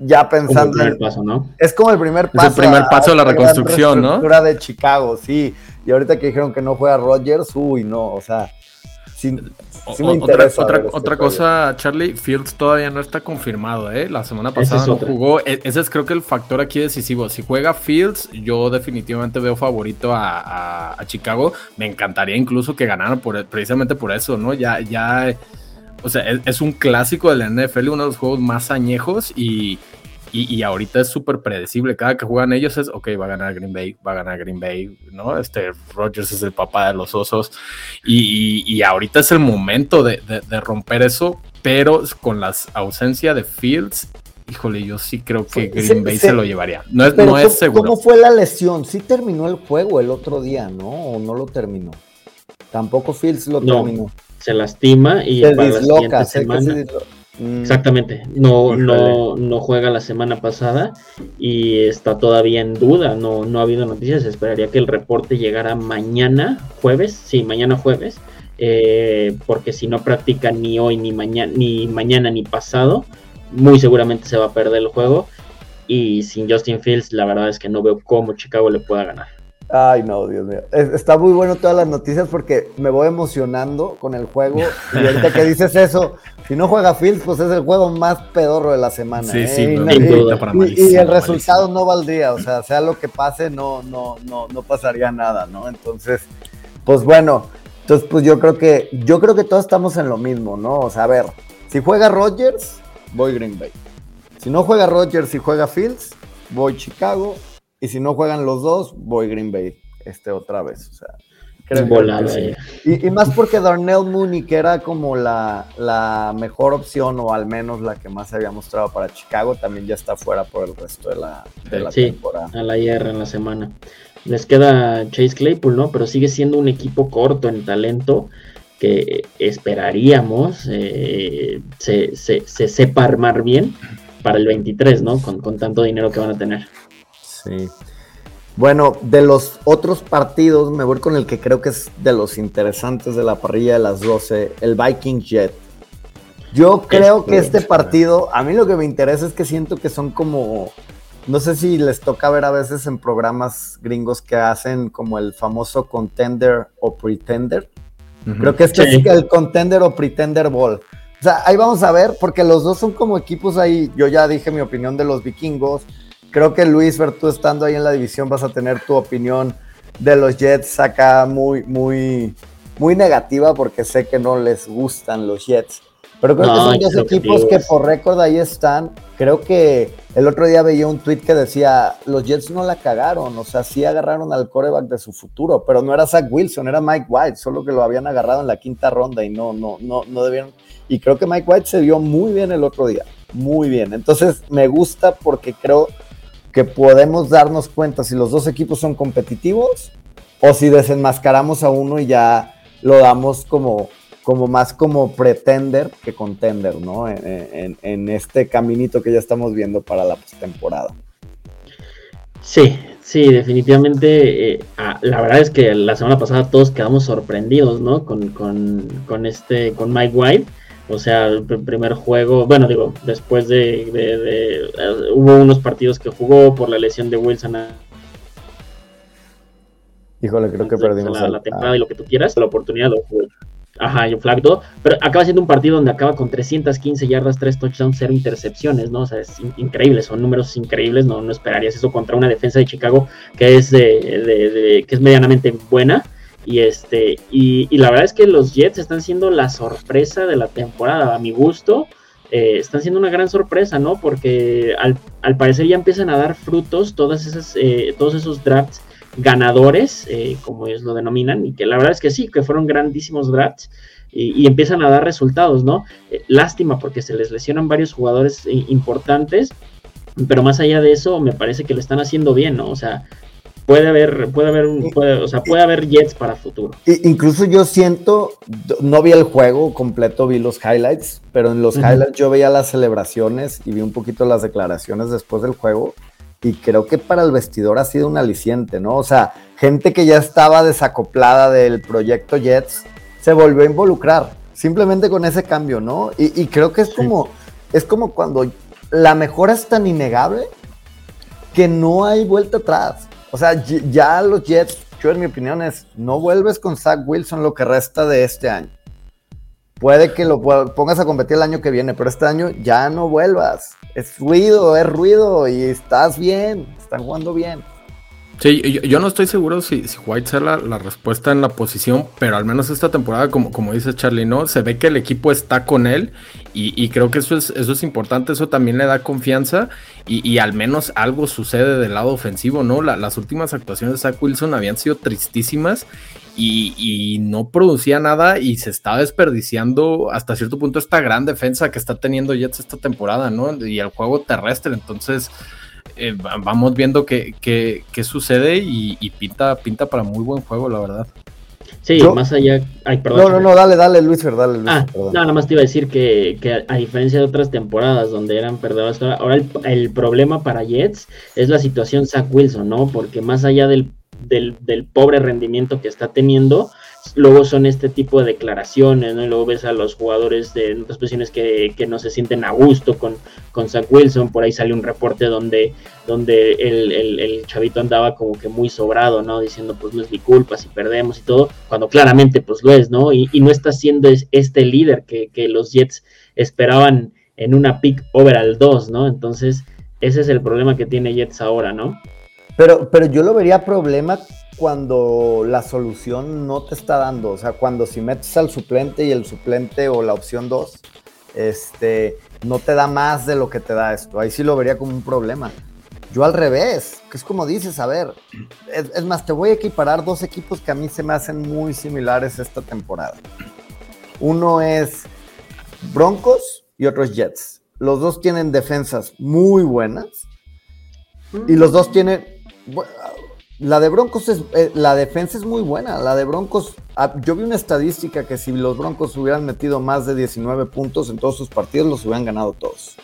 [SPEAKER 2] ya pensando
[SPEAKER 4] como el paso, ¿no?
[SPEAKER 2] Es como el primer paso.
[SPEAKER 3] Es el primer paso de la reconstrucción, ¿no?
[SPEAKER 2] de Chicago, sí. Y ahorita que dijeron que no juega Rodgers, uy, no, o sea,
[SPEAKER 3] otra, otra, cosa, Charlie, Fields todavía no está confirmado, ¿eh? La semana pasada no jugó. E, ese es creo que el factor aquí decisivo. Si juega Fields, yo definitivamente veo favorito a, Chicago. Me encantaría incluso que ganaran por, precisamente por eso, ¿no? Ya, ya, o sea, es, un clásico de la NFL, uno de los juegos más añejos y y, ahorita es súper predecible. Cada que juegan ellos es, ok, va a ganar Green Bay, va a ganar Green Bay, ¿no? Este Rodgers es el papá de los osos. Y, ahorita es el momento de, romper eso, pero con la ausencia de Fields, híjole, yo sí creo que Green Bay se, lo llevaría. No es, no es seguro.
[SPEAKER 2] ¿Cómo fue la lesión? Sí terminó el juego el otro día, ¿no? ¿O no lo terminó? Tampoco Fields lo terminó.
[SPEAKER 4] Se lastima y para la siguiente semana. Mm. Exactamente, no, no, no juega la semana pasada y está todavía en duda, no, no ha habido noticias, esperaría que el reporte llegara mañana, jueves, sí, mañana jueves, eh, porque si no practica ni hoy, ni mañana, ni mañana, ni pasado, muy seguramente se va a perder el juego. Y sin Justin Fields la verdad es que no veo cómo Chicago le pueda ganar.
[SPEAKER 2] Ay, no, Dios mío. Está muy bueno todas las noticias porque me voy emocionando con el juego. Y ahorita que dices eso, si no juega Fields, pues es el juego más pedorro de la semana. Sí, ¿eh? sí, y, y, el resultado no valdría. O sea, sea lo que pase, no, no, no, no pasaría nada, ¿no? Entonces, pues bueno. Entonces, pues yo creo que, yo creo que todos estamos en lo mismo, ¿no? O sea, a ver, si juega Rodgers, voy Green Bay. Si no juega Rodgers y juega Fields, voy Chicago. Y si no juegan los dos, voy Green Bay este otra vez. O sea, creo que y, y, más porque Darnell Mooney, que era como la, la, mejor opción, o al menos la que más se había mostrado para Chicago, también ya está fuera por el resto de la, de la
[SPEAKER 4] sí,
[SPEAKER 2] temporada.
[SPEAKER 4] A la IR en la semana. Les queda Chase Claypool, ¿no? Pero sigue siendo un equipo corto en talento que esperaríamos eh, se, se, se, sepa armar bien para el 23, ¿no? Con, con tanto dinero que van a tener.
[SPEAKER 2] Sí. Bueno, de los otros partidos, me voy con el que creo que es de los interesantes de la parrilla de las 12, el Viking Jet. Yo creo que este partido, a mí lo que me interesa es que siento que son como, no sé si les toca ver a veces en programas gringos que hacen como el famoso contender o pretender. Creo que este es el contender o pretender ball. O sea, ahí vamos a ver, porque los dos son como equipos ahí. Yo ya dije mi opinión de los vikingos creo que Luis, ver tú estando ahí en la división, vas a tener tu opinión de los Jets acá muy, muy, muy negativa porque sé que no les gustan los Jets. Pero creo que son dos equipos que por récord ahí están. Creo que el otro día veía un tweet que decía, los Jets no la cagaron, o sea, sí agarraron al coreback de su futuro, pero no era Zach Wilson, era Mike White, solo que lo habían agarrado en la quinta ronda y no, no, no, no debieron. Y creo que Mike White se vio muy bien el otro día, muy bien. Entonces me gusta porque creo que podemos darnos cuenta si los dos equipos son competitivos o si desenmascaramos a uno y ya lo damos como, como más como pretender que contender, ¿no? En, este caminito que ya estamos viendo para la temporada.
[SPEAKER 4] Sí, sí, definitivamente. Eh, la verdad es que la semana pasada todos quedamos sorprendidos, ¿no? Con, con, con este, con Mike White o sea, el primer juego, bueno, digo, después de, eh, hubo unos partidos que jugó por la lesión de Wilson.
[SPEAKER 2] Híjole, creo que perdimos
[SPEAKER 4] la, temporada y lo que tú quieras, la oportunidad de jugar. Ajá, y un flag y todo, pero acaba siendo un partido donde acaba con 315 yardas, 3 touchdowns, 0 intercepciones, ¿no? O sea, es increíble, son números increíbles, no, no esperarías eso contra una defensa de Chicago que es, de, que es medianamente buena y este, y, la verdad es que los Jets están siendo la sorpresa de la temporada, a mi gusto. Eh, están siendo una gran sorpresa, ¿no? Porque al, parecer ya empiezan a dar frutos todas esas, eh, todos esos drafts ganadores, eh, como ellos lo denominan, y que la verdad es que sí, que fueron grandísimos drafts y, y empiezan a dar resultados, ¿no? lástima porque se les lesionan varios jugadores importantes, pero más allá de eso, me parece que lo están haciendo bien, ¿no? O sea, puede haber, puede haber, o sea, puede haber Jets para futuro.
[SPEAKER 2] Incluso yo siento, no vi el juego completo, vi los highlights, pero en los highlights yo veía las celebraciones y vi un poquito las declaraciones después del juego. y creo que para el vestidor ha sido un aliciente, ¿no? O sea, gente que ya estaba desacoplada del proyecto Jets se volvió a involucrar, simplemente con ese cambio, ¿no? Y, creo que es como, es como cuando la mejora es tan innegable que no hay vuelta atrás. O sea, ya los Jets, yo en mi opinión es, no vuelves con Zach Wilson lo que resta de este año. Puede que lo pongas a competir el año que viene, pero este año ya no vuelvas es ruido, es ruido y estás bien, están jugando bien.
[SPEAKER 3] Sí, yo, no estoy seguro si, si White sea la, respuesta en la posición, pero al menos esta temporada, como, como dice Charlie, ¿no? Se ve que el equipo está con él y, creo que eso es, eso es importante, eso también le da confianza y, al menos algo sucede del lado ofensivo, ¿no? las últimas actuaciones de Zach Wilson habían sido tristísimas y, no producía nada y se está desperdiciando hasta cierto punto esta gran defensa que está teniendo Jets esta temporada, ¿no? Y el juego terrestre, entonces eh, vamos viendo qué, qué, sucede y, pinta, pinta para muy buen juego, la verdad.
[SPEAKER 4] Sí, más allá. Ay,
[SPEAKER 2] perdón. No, no, no, dale, dale, Luis, dale, Luis.
[SPEAKER 4] Ah, nada más te iba a decir que, que, a diferencia de otras temporadas donde eran perdedores, ahora el, el, problema para Jets es la situación Zach Wilson, ¿no? Porque más allá del del, del, pobre rendimiento que está teniendo, luego son este tipo de declaraciones, ¿no? Y luego ves a los jugadores de otras posiciones que, que, no se sienten a gusto con, con Zach Wilson, por ahí sale un reporte donde, donde el, el, chavito andaba como que muy sobrado, ¿no? Diciendo, pues no es mi culpa si perdemos y todo, cuando claramente pues lo es, ¿no? Y, y no está siendo este líder que, que los Jets esperaban en una pick over al 2, ¿no? Entonces, ese es el problema que tiene Jets ahora, ¿no?
[SPEAKER 2] Pero, pero yo lo vería problema cuando la solución no te está dando. O sea, cuando si metes al suplente y el suplente o la opción 2, este, no te da más de lo que te da esto. Ahí sí lo vería como un problema. Yo al revés, que es como dices, a ver, es, es, más, te voy a equiparar dos equipos que a mí se me hacen muy similares esta temporada. Uno es Broncos y otro es Jets. Los dos tienen defensas muy buenas y los dos tienen la de Broncos es, eh, la defensa es muy buena. La de Broncos, ah, yo vi una estadística que si los Broncos hubieran metido más de 19 puntos en todos sus partidos, los hubieran ganado todos.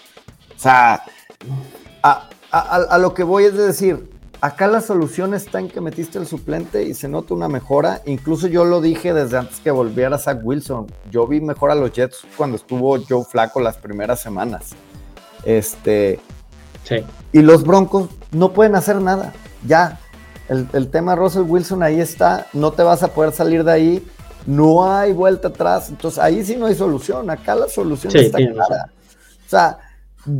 [SPEAKER 2] O sea, a, lo que voy es decir, acá la solución está en que metiste el suplente y se nota una mejora. Incluso yo lo dije desde antes que volviera Zach Wilson. Yo vi mejor a los Jets cuando estuvo Joe Flaco las primeras semanas. Este. Sí. Y los Broncos no pueden hacer nada ya, el, tema Russell Wilson ahí está, no te vas a poder salir de ahí, no hay vuelta atrás, entonces ahí sí no hay solución, acá la solución está clara. O sea,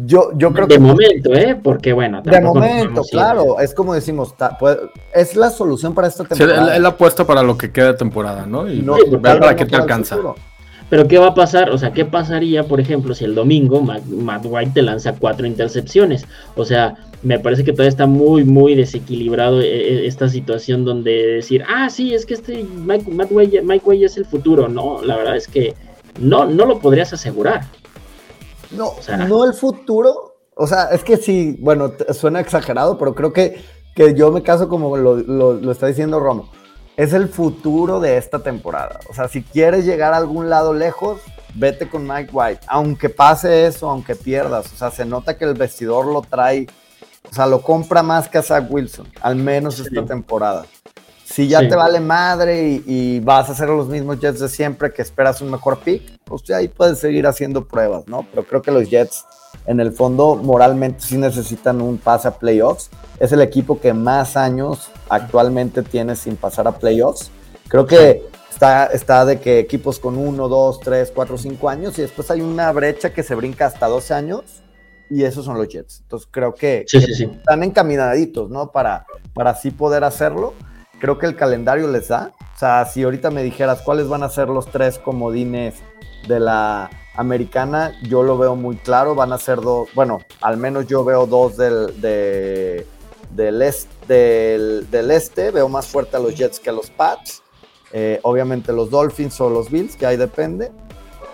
[SPEAKER 2] yo, yo creo
[SPEAKER 4] que... De momento, ¿eh? Porque bueno...
[SPEAKER 2] De momento, claro, es como decimos, es la solución para esta temporada.
[SPEAKER 3] Sí, él, apuesta para lo que queda de temporada, ¿no? Y no, ver para qué te alcanza.
[SPEAKER 4] Pero ¿qué va a pasar? O sea, ¿qué pasaría, por ejemplo, si el domingo Matt, White te lanza cuatro intercepciones? O sea, me parece que todavía está muy, muy desequilibrado eh, eh, esta situación donde decir, ah, sí, es que este Mike, Matt White, Mike es el futuro. No, la verdad es que no, no lo podrías asegurar.
[SPEAKER 2] No, no el futuro. O sea, es que sí, bueno, suena exagerado, pero creo que, que yo me caso como lo, lo está diciendo Romo es el futuro de esta temporada. O sea, si quieres llegar a algún lado lejos, vete con Mike White. Aunque pase eso, aunque pierdas. O sea, se nota que el vestidor lo trae, o sea, lo compra más que a Zach Wilson, al menos esta temporada. Si ya te vale madre y, vas a hacer los mismos Jets de siempre, que esperas un mejor pick, pues ahí puedes seguir haciendo pruebas, ¿no? Pero creo que los Jets, en el fondo, moralmente sí necesitan un pase a playoffs es el equipo que más años actualmente tiene sin pasar a playoffs. Creo que está, está de que equipos con 1, 2, 3, 4, 5 años y después hay una brecha que se brinca hasta 12 años y esos son los Jets. Entonces creo que, están encaminaditos, ¿no? Para, para así poder hacerlo. Creo que el calendario les da. O sea, si ahorita me dijeras cuáles van a ser los tres comodines de la americana, yo lo veo muy claro. Van a ser dos, bueno, al menos yo veo dos del, de del, del, este, veo más fuerte a los Jets que a los Pats. Eh, obviamente los Dolphins o los Bills, que ahí depende.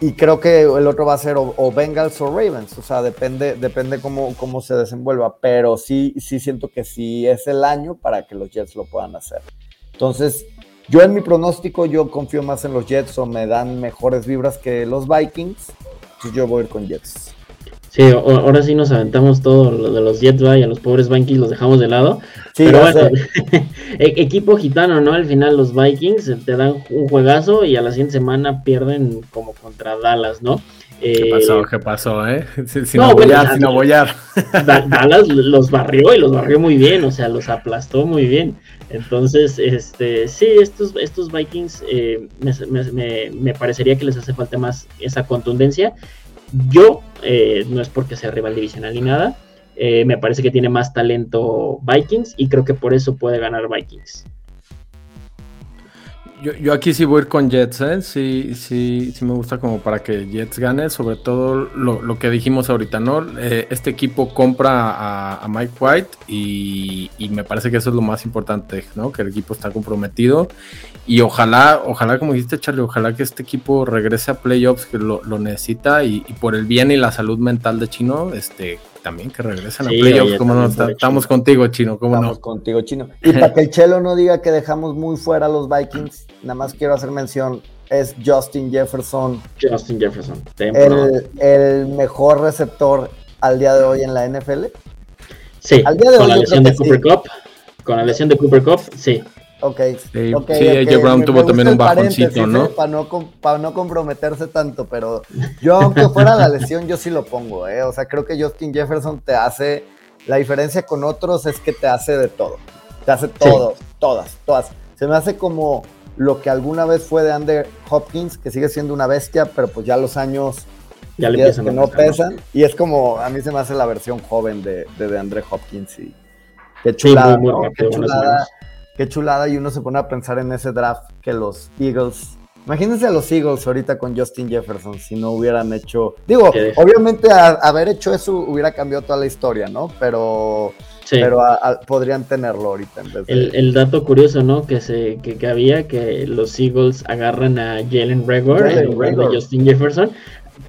[SPEAKER 2] Y creo que el otro va a ser o, Bengals o Ravens, o sea, depende, depende cómo, cómo se desenvuelva, pero sí, sí siento que sí es el año para que los Jets lo puedan hacer. Entonces, yo en mi pronóstico, yo confío más en los Jets o me dan mejores vibras que los Vikings, entonces yo voy a ir con Jets.
[SPEAKER 4] Sí, ahora sí nos aventamos todo lo de los Jets, y a los pobres Vikings los dejamos de lado. Pero bueno, e-, equipo gitano, ¿no? Al final los Vikings te dan un juegazo y a la siguiente semana pierden como contra Dallas, ¿no?
[SPEAKER 3] ¿Qué pasó? Eh, ¿Qué pasó, eh? Sin, no, sin abollar.
[SPEAKER 4] Dallas los barrió y los barrió muy bien, o sea, los aplastó muy bien. Entonces, este, sí, estos, estos Vikings eh, me, me, parecería que les hace falta más esa contundencia. Yo, eh, no es porque sea rival divisional ni nada, eh, me parece que tiene más talento Vikings y creo que por eso puede ganar Vikings.
[SPEAKER 3] Yo, aquí sí voy a ir con Jets, ¿eh? Sí, sí, sí me gusta como para que Jets gane, sobre todo lo, que dijimos ahorita, ¿no? Eh, este equipo compra a, Mike White y, me parece que eso es lo más importante, ¿no? Que el equipo está comprometido y ojalá, ojalá, como dijiste Charlie, ojalá que este equipo regrese a playoffs que lo, necesita y, y, por el bien y la salud mental de Chino, este, también que regresen a playoffs, como no, estamos contigo, Chino, ¿cómo estamos
[SPEAKER 2] contigo, Chino. Y para que el Chelo no diga que dejamos muy fuera a los Vikings, nada más quiero hacer mención, es Justin Jefferson.
[SPEAKER 4] Justin Jefferson.
[SPEAKER 2] El, el, mejor receptor al día de hoy en la NFL.
[SPEAKER 4] Sí, al día de con la lesión de Cooper Cup. Con la lesión de Cooper Cup, sí.
[SPEAKER 2] Ok.
[SPEAKER 3] Sí, okay, Brown tuvo también un bajoncito, ¿no?
[SPEAKER 2] Para no, para no comprometerse tanto, pero yo, aunque fuera la lesión, yo sí lo pongo, ¿eh? O sea, creo que Justin Jefferson te hace. La diferencia con otros es que te hace de todo. Te hace todo, todas, todas. Se me hace como lo que alguna vez fue de Andrew Hopkins, que sigue siendo una bestia, pero pues ya los años ya le que no pesan. Y es como, a mí se me hace la versión joven de, de, Andre Hopkins y qué chulada, qué chulada qué chulada y uno se pone a pensar en ese draft que los Eagles Imagínense a los Eagles ahorita con Justin Jefferson si no hubieran hecho. Digo, obviamente haber hecho eso hubiera cambiado toda la historia, ¿no? Pero, pero podrían tenerlo ahorita en vez
[SPEAKER 4] de... el, dato curioso, ¿no? Que se que, había que los Eagles agarran a Jalen Regor, Justin Jefferson.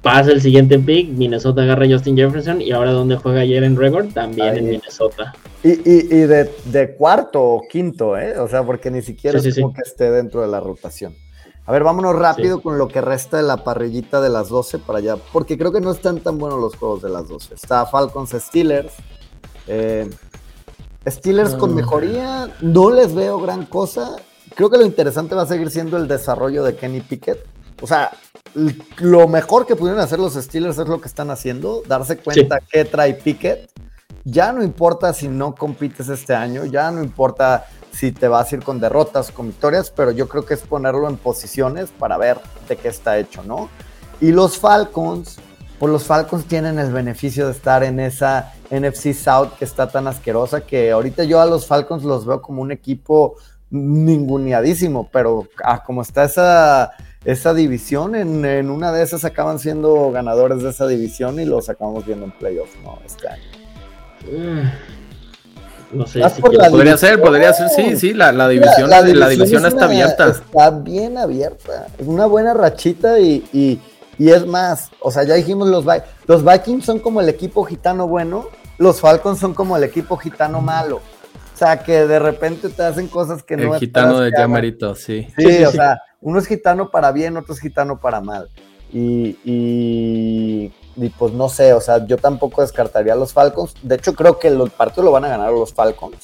[SPEAKER 4] Pasa el siguiente pick, Minnesota agarra a Justin Jefferson y ahora donde juega Jalen Regor también en Minnesota.
[SPEAKER 2] Y, y, y de, de, cuarto o quinto, ¿eh? O sea, porque ni siquiera es como que esté dentro de la rotación. A ver, vámonos rápido con lo que resta de la parrillita de las 12 para allá, porque creo que no están tan buenos los juegos de las 12. Está Falcons Steelers. Eh, Steelers con ah. mejoría, no les veo gran cosa. Creo que lo interesante va a seguir siendo el desarrollo de Kenny Pickett. O sea, lo mejor que pudieron hacer los Steelers es lo que están haciendo, darse cuenta que trae Pickett ya no importa si no compites este año, ya no importa si te vas a ir con derrotas, con victorias, pero yo creo que es ponerlo en posiciones para ver de qué está hecho, ¿no? Y los Falcons, pues los Falcons tienen el beneficio de estar en esa NFC South que está tan asquerosa que ahorita yo a los Falcons los veo como un equipo ninguneadísimo, pero ah, como está esa, esa división, en, en, una de esas acaban siendo ganadores de esa división y los acabamos viendo en playoffs, ¿no? Este año.
[SPEAKER 4] No sé
[SPEAKER 3] si podría ser, podría ser, sí, sí, la, la división, la, división, está abierta.
[SPEAKER 2] Está bien abierta, es una buena rachita y, y, y, es más, o sea, ya dijimos los los Vikings son como el equipo gitano bueno, los Falcons son como el equipo gitano malo. O sea, que de repente te hacen cosas que no...
[SPEAKER 3] El gitano de Yamarito, sí.
[SPEAKER 2] Sí, o sea, uno es gitano para bien, otro es gitano para mal. Y, y, pues no sé, o sea, yo tampoco descartaría a los Falcons. De hecho, creo que el partido lo van a ganar los Falcons.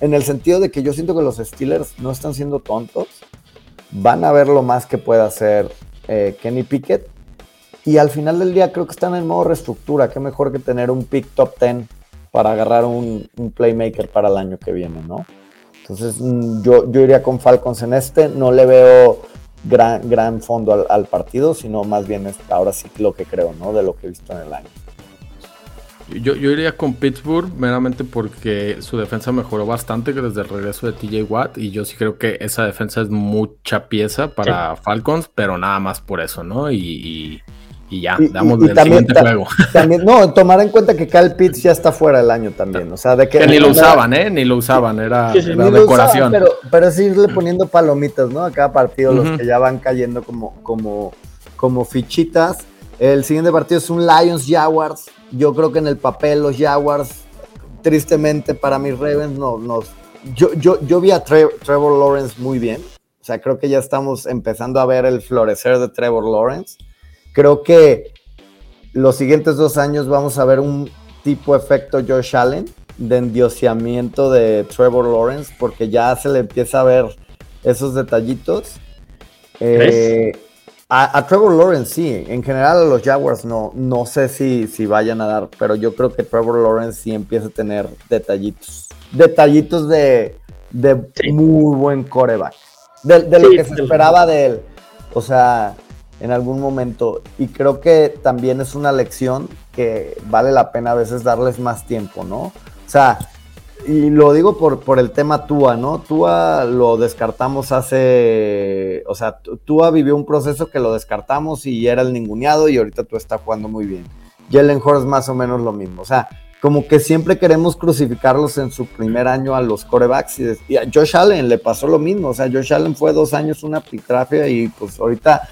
[SPEAKER 2] En el sentido de que yo siento que los Steelers no están siendo tontos. Van a ver lo más que pueda hacer eh, Kenny Pickett. Y al final del día creo que están en modo reestructura. Qué mejor que tener un pick top 10 para agarrar un, playmaker para el año que viene, ¿no? Entonces mm, yo, yo iría con Falcons en este. No le veo gran, gran fondo al, partido, sino más bien es ahora sí lo que creo, ¿no? De lo que he visto en el año.
[SPEAKER 3] Yo, yo iría con Pittsburgh meramente porque su defensa mejoró bastante desde el regreso de TJ Watt y yo sí creo que esa defensa es mucha pieza para Falcons, pero nada más por eso, ¿no? y y ya, damos el siguiente juego.
[SPEAKER 2] También, no, tomar en cuenta que Cal Pitts ya está fuera del año también. O sea, de que.
[SPEAKER 3] ni lo usaban, ¿eh? Ni lo usaban, era, decoración.
[SPEAKER 2] pero, pero es irle poniendo palomitas, ¿no? A cada partido, los que ya van cayendo como, como, como fichitas. El siguiente partido es un Lions Jaguars. Yo creo que en el papel los Jaguars, tristemente para mis Ravens, no, nos. Yo, yo, yo vi a Trevor Lawrence muy bien. O sea, creo que ya estamos empezando a ver el florecer de Trevor Lawrence Creo que los siguientes dos años vamos a ver un tipo efecto Josh Allen de endiosamiento de Trevor Lawrence, porque ya se le empieza a ver esos detallitos. Eh, a, Trevor Lawrence sí, en general a los Jaguars no, no sé si, si vayan a dar, pero yo creo que Trevor Lawrence sí empieza a tener detallitos. Detallitos de, muy buen coreback. De, lo que se esperaba de él. O sea, en algún momento. Y creo que también es una lección que vale la pena a veces darles más tiempo, ¿no? O sea, y lo digo por, por el tema Tua, ¿no? Tua lo descartamos hace, o sea, Tua vivió un proceso que lo descartamos y era el ninguneado y ahorita tú está jugando muy bien. Jalen Hurts más o menos lo mismo, o sea, como que siempre queremos crucificarlos en su primer año a los corebacks y, a Josh Allen le pasó lo mismo, o sea, Josh Allen fue dos años una pitrafia y pues ahorita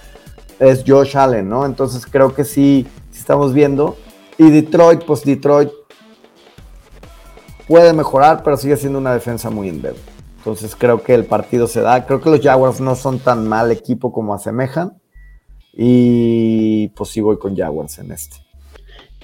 [SPEAKER 2] es Josh Allen, ¿no? Entonces creo que sí, estamos viendo. Y Detroit, pues Detroit puede mejorar, pero sigue siendo una defensa muy endeble. Entonces creo que el partido se da. Creo que los Jaguars no son tan mal equipo como asemejan. Y pues sí voy con Jaguars en este.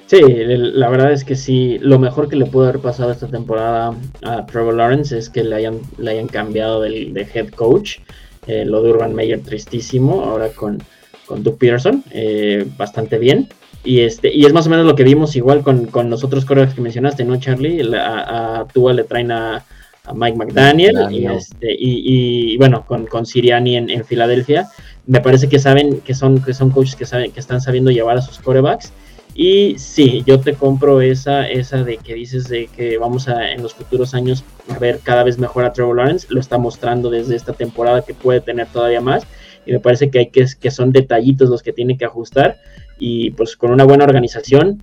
[SPEAKER 4] Sí, la verdad es que sí, lo mejor que le pudo haber pasado esta temporada a Trevor Lawrence es que le hayan, le hayan cambiado de head coach. Eh, lo de Urban Meyer tristísimo, ahora con, con Doug Peterson, eh, bastante bien. Y, este, y es más o menos lo que vimos igual con, con los otros corebacks que mencionaste, ¿no, Charlie? A, a Tua le traen a, Mike McDaniel, Y, este, y, bueno, con, con Siriani en, en, Filadelfia. Me parece que saben que son, que son coaches que, saben, que están sabiendo llevar a sus corebacks. Y sí, yo te compro esa, esa de que dices de que vamos a en los futuros años a ver cada vez mejor a Trevor Lawrence. Lo está mostrando desde esta temporada que puede tener todavía más y me parece que hay que, que son detallitos los que tiene que ajustar y pues con una buena organización,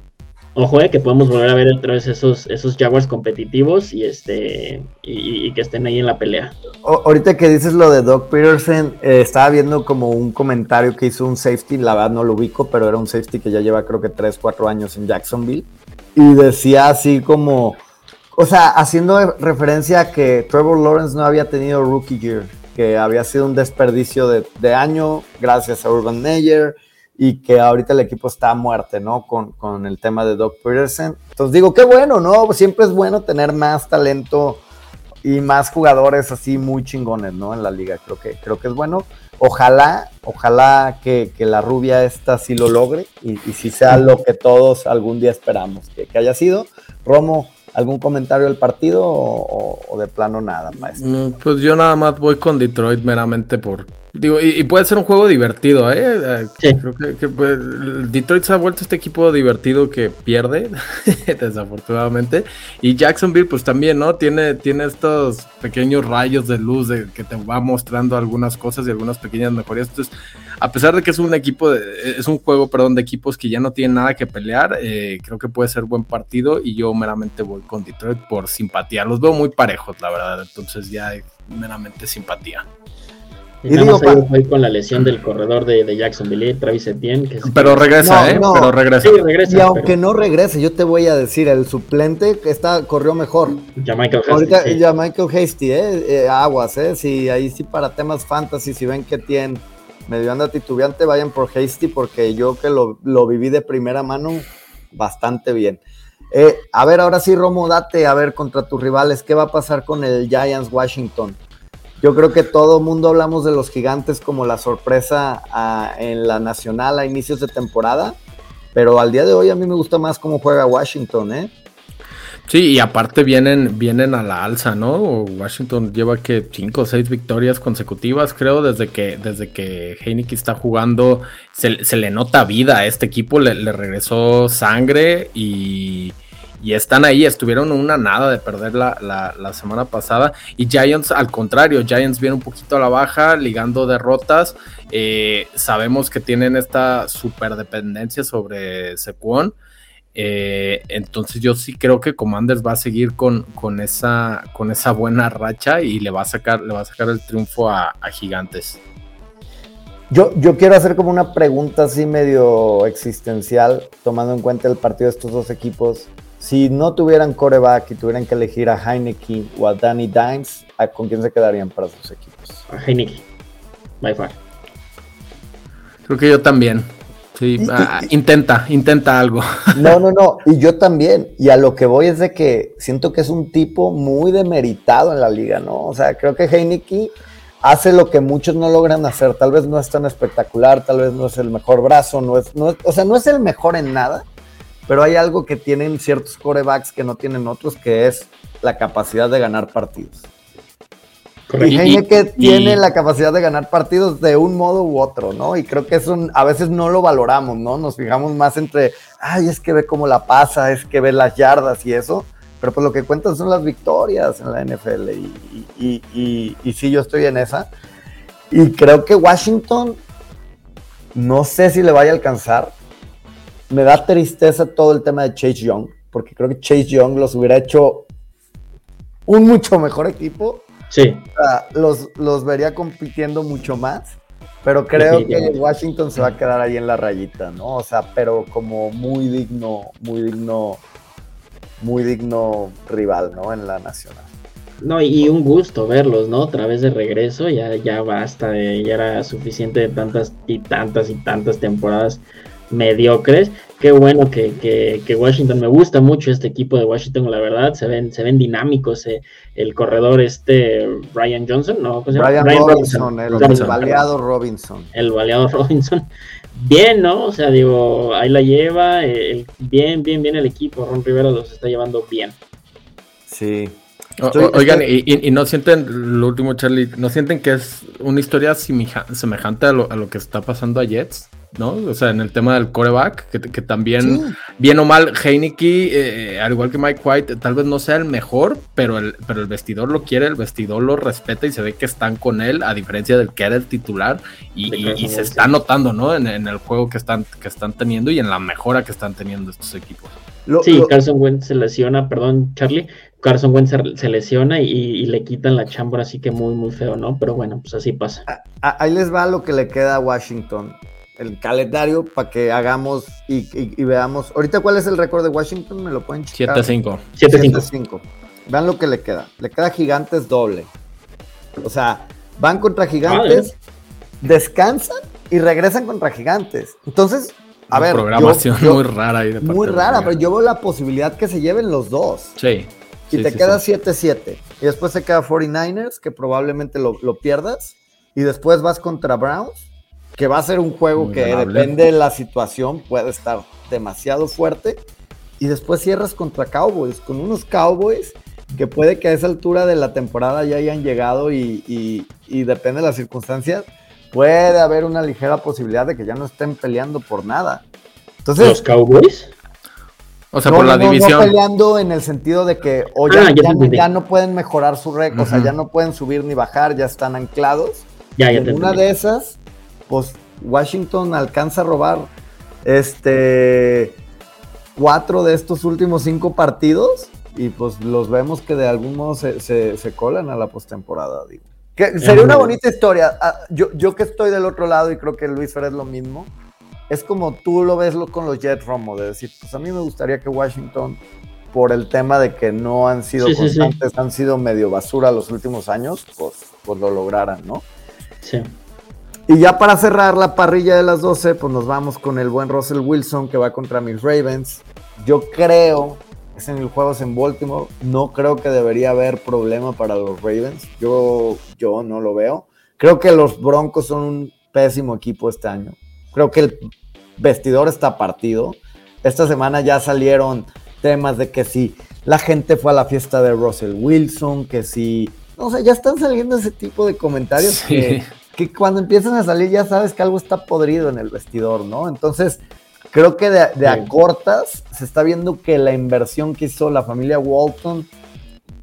[SPEAKER 4] ojo, eh, que podemos volver a ver otra vez esos, esos Jaguars competitivos y este y, que estén ahí en la pelea.
[SPEAKER 2] ahorita que dices lo de Doc Peterson, eh, estaba viendo como un comentario que hizo un safety, la verdad no lo ubico, pero era un safety que ya lleva creo que 3, 4 años en Jacksonville y decía así como, o sea, haciendo referencia a que Trevor Lawrence no había tenido rookie year que había sido un desperdicio de, año gracias a Urban Meyer y que ahorita el equipo está a muerte, ¿no? Con, con, el tema de Doc Peterson. Entonces digo, qué bueno, ¿no? Siempre es bueno tener más talento y más jugadores así muy chingones, ¿no? En la liga, creo que, creo que es bueno. Ojalá, ojalá que, la rubia esta sí lo logre y, y sí sea lo que todos algún día esperamos que, que haya sido. Romo, ¿Algún comentario del partido o, de plano nada, maestro?
[SPEAKER 3] Mm, pues yo nada más voy con Detroit meramente por, Digo, y, puede ser un juego divertido, ¿eh? eh sí. Creo que, pues, Detroit se ha vuelto este equipo divertido que pierde, desafortunadamente. Y Jacksonville, pues también, ¿no? Tiene, tiene estos pequeños rayos de luz de, que te va mostrando algunas cosas y algunas pequeñas mejorías. Entonces, a pesar de que es un equipo, de, es un juego, perdón, de equipos que ya no tienen nada que pelear, eh, creo que puede ser buen partido. Y yo meramente voy con Detroit por simpatía. Los veo muy parejos, la verdad. Entonces, ya hay meramente simpatía.
[SPEAKER 4] Y, digo, con la lesión del corredor de, de Jacksonville, Travis Etienne. Que
[SPEAKER 3] pero regresa, ¿eh? Pero regresa.
[SPEAKER 2] Sí, regresa. Y aunque no regrese, yo te voy a decir, el suplente está, corrió mejor.
[SPEAKER 4] Ya Michael
[SPEAKER 2] Hasty. Ahorita, ya Michael Hasty, ¿eh? ¿eh? Aguas, ¿eh? Si ahí sí para temas fantasy, si ven que tiene medio anda titubeante, vayan por Hasty, porque yo que lo, lo viví de primera mano, bastante bien. Eh, a ver, ahora sí, Romo, date a ver contra tus rivales, ¿qué va a pasar con el Giants Washington? Yo creo que todo mundo hablamos de los gigantes como la sorpresa en la nacional a inicios de temporada, pero al día de hoy a mí me gusta más cómo juega Washington, ¿eh?
[SPEAKER 3] Sí, y aparte vienen, vienen a la alza, ¿no? Washington lleva que cinco o seis victorias consecutivas, creo, desde que, desde que Heineken está jugando, se, le nota vida a este equipo, le regresó sangre y y están ahí, estuvieron una nada de perder la, semana pasada. Y Giants, al contrario, Giants viene un poquito a la baja, ligando derrotas. Eh, sabemos que tienen esta super dependencia sobre Sequon. Eh, entonces yo sí creo que Commanders va a seguir con, con, esa, con esa buena racha y le va a sacar, le va a sacar el triunfo a, Gigantes.
[SPEAKER 2] Yo, yo, quiero hacer como una pregunta así medio existencial, tomando en cuenta el partido de estos dos equipos si no tuvieran coreback y tuvieran que elegir a Heineke o a Danny Dimes, ¿con quién se quedarían para sus equipos?
[SPEAKER 4] A Heineke, by far.
[SPEAKER 3] Creo que yo también. Sí, ah, intenta, intenta algo.
[SPEAKER 2] No, no, no, y yo también. Y a lo que voy es de que siento que es un tipo muy demeritado en la liga, ¿no? O sea, creo que Heineken hace lo que muchos no logran hacer. Tal vez no es tan espectacular, tal vez no es el mejor brazo, no es, no o sea, no es el mejor en nada, pero hay algo que tienen ciertos corebacks que no tienen otros, que es la capacidad de ganar partidos. Y Heineken tiene la capacidad de ganar partidos de un modo u otro, ¿no? Y creo que eso a veces no lo valoramos, ¿no? Nos fijamos más entre, ay, es que ve cómo la pasa, es que ve las yardas y eso, pero pues lo que cuentan son las victorias en la NFL y, y, sí, yo estoy en esa. Y creo que Washington, no sé si le vaya a alcanzar. Me da tristeza todo el tema de Chase Young, porque creo que Chase Young los hubiera hecho un mucho mejor equipo
[SPEAKER 4] Sí.
[SPEAKER 2] los, los vería compitiendo mucho más, pero creo que Washington se va a quedar ahí en la rayita, ¿no? O sea, pero como muy digno, muy digno, muy digno rival, ¿no? En la nacional.
[SPEAKER 4] No, y un gusto verlos, ¿no? Otra vez de regreso, ya, ya basta, ya era suficiente de tantas y tantas y tantas temporadas mediocres. Qué bueno que, Washington, me gusta mucho este equipo de Washington, la verdad, se ven, se ven dinámicos. Eh, el corredor este, Brian Johnson, ¿no?
[SPEAKER 2] Brian, Robinson, el, baleado Robinson.
[SPEAKER 4] El baleado Robinson. Bien, ¿no? O sea, digo, ahí la lleva, bien, bien, bien el equipo. Ron Rivera los está llevando bien.
[SPEAKER 2] Sí,
[SPEAKER 3] oigan, y, no sienten, lo último, Charlie, ¿no sienten que es una historia semejante a lo, a lo que está pasando a Jets? ¿No? O sea, en el tema del coreback, que, también, bien o mal, Heineke, eh, al igual que Mike White, tal vez no sea el mejor, pero el, pero el vestidor lo quiere, el vestidor lo respeta y se ve que están con él, a diferencia del que era el titular, y, se está notando, ¿no? En, el juego que están, que están teniendo y en la mejora que están teniendo estos equipos.
[SPEAKER 4] sí, Carson Wentz se lesiona, perdón, Charlie. Carson Wentz se, lesiona y, le quitan la chambra, así que muy, muy feo, ¿no? Pero bueno, pues así pasa.
[SPEAKER 2] Ahí les va lo que le queda a Washington el calendario para que hagamos y, veamos. Ahorita, ¿cuál es el récord de Washington? ¿Me lo pueden checar?
[SPEAKER 3] 7-5.
[SPEAKER 4] 7-5.
[SPEAKER 2] Vean lo que le queda. Le queda Gigantes doble. O sea, van contra Gigantes, descansan y regresan contra Gigantes. Entonces, a ver.
[SPEAKER 3] Programación muy rara ahí de
[SPEAKER 2] Muy rara, pero yo veo la posibilidad que se lleven los dos.
[SPEAKER 3] Sí.
[SPEAKER 2] Y te queda 7-7. Y después se queda 49ers, que probablemente lo, lo pierdas. Y después vas contra Browns que va a ser un juego que depende de la situación, puede estar demasiado fuerte. Y después cierras contra Cowboys, con unos Cowboys que puede que a esa altura de la temporada ya hayan llegado y, depende de las circunstancias, puede haber una ligera posibilidad de que ya no estén peleando por nada. Entonces,
[SPEAKER 4] ¿Los Cowboys?
[SPEAKER 3] O sea, por la división. No
[SPEAKER 2] peleando en el sentido de que o ya, ah, ya, no pueden mejorar su récord, o sea, ya no pueden subir ni bajar, ya están anclados.
[SPEAKER 4] Ya, ya
[SPEAKER 2] una de esas, pues Washington alcanza a robar este cuatro de estos últimos cinco partidos y pues los vemos que de algún modo se, colan a la postemporada, digo. Que sería una bonita historia. Ah, yo, yo que estoy del otro lado y creo que Luis Fer es lo mismo, es como tú lo ves con los Jets Romo, de decir, pues a mí me gustaría que Washington, por el tema de que no han sido constantes, han sido medio basura los últimos años, pues, pues lo lograran, ¿no?
[SPEAKER 4] Sí.
[SPEAKER 2] Y ya para cerrar la parrilla de las 12, pues nos vamos con el buen Russell Wilson que va contra mis Ravens. Yo creo, es en el juego en Baltimore, no creo que debería haber problema para los Ravens. Yo, yo no lo veo. Creo que los Broncos son un pésimo equipo este año. Creo que el vestidor está partido. Esta semana ya salieron temas de que si la gente fue a la fiesta de Russell Wilson, que si... O sea, ya están saliendo ese tipo de comentarios que que cuando empiezan a salir ya sabes que algo está podrido en el vestidor, ¿no? Entonces, creo que de, a cortas se está viendo que la inversión que hizo la familia Walton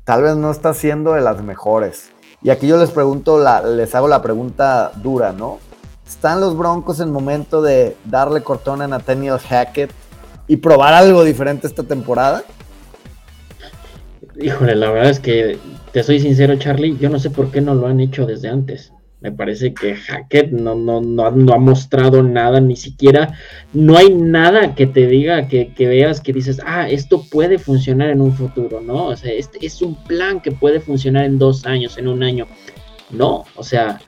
[SPEAKER 2] tal vez no está siendo de las mejores. Y aquí yo les pregunto, les hago la pregunta dura, ¿no? ¿Están los Broncos en momento de darle cortón a Nathaniel Hackett y probar algo diferente esta temporada?
[SPEAKER 4] Híjole, la verdad es que te soy sincero, Charlie, yo no sé por qué no lo han hecho desde antes. Me parece que Hackett no, no, no, ha mostrado nada, ni siquiera, no hay nada que te diga, que, veas, que dices, ah, esto puede funcionar en un futuro, ¿no? O sea, este es un plan que puede funcionar en dos años, en un año. No, o sea,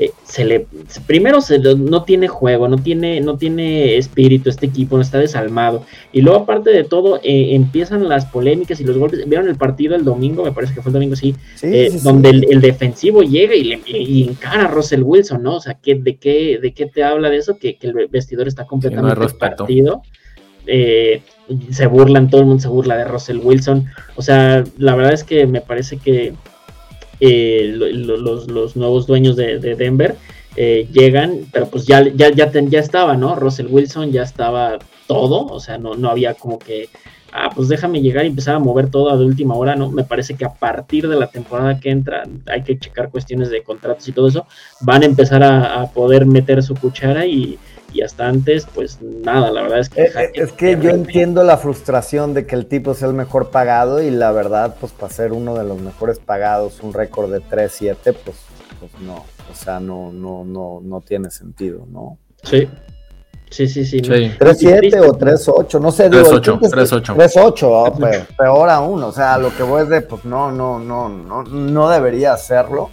[SPEAKER 4] eh, se le primero se, no tiene juego, no tiene, no tiene espíritu este equipo, no está desalmado. Y luego, aparte de todo, eh, empiezan las polémicas y los golpes. ¿Vieron el partido el domingo? Me parece que fue el domingo, sí. Eh, donde el, defensivo llega y, le, encara a Russell Wilson, ¿no? O sea, ¿qué, de, qué, ¿de qué te habla de eso? Que, el vestidor está completamente sí, partido. se burlan, todo el mundo se burla de Russell Wilson. O sea, la verdad es que me parece que eh, los, nuevos dueños de, Denver eh, llegan, pero pues ya, ya, ya, estaba, ¿no? Russell Wilson ya estaba todo, o sea, no, no había como que, ah, pues déjame llegar y empezar a mover todo de última hora, ¿no? Me parece que a partir de la temporada que entra, hay que checar cuestiones de contratos y todo eso, van a empezar a poder meter su cuchara y y hasta antes, pues nada, la verdad es que...
[SPEAKER 2] Eh, eh, es, que yo entiendo la frustración de que el tipo sea el mejor pagado y la verdad, pues para ser uno de los mejores pagados, un récord de 3-7, pues, pues no, o sea, no, no, no, no tiene sentido, ¿no?
[SPEAKER 4] Sí. Sí, sí, sí.
[SPEAKER 2] 3-7 o 3-8, no sé.
[SPEAKER 3] 3-8, 3-8.
[SPEAKER 2] 3-8, peor aún, o sea, lo que voy es de, pues no, no, no, no, no debería hacerlo.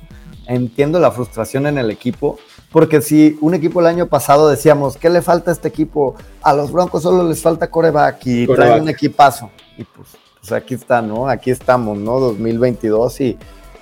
[SPEAKER 2] Entiendo la frustración en el equipo, porque si un equipo el año pasado decíamos, ¿qué le falta a este equipo? A los Broncos solo les falta coreback y traen un equipazo. Y pues, pues, aquí está, ¿no? Aquí estamos, ¿no? 2022 y,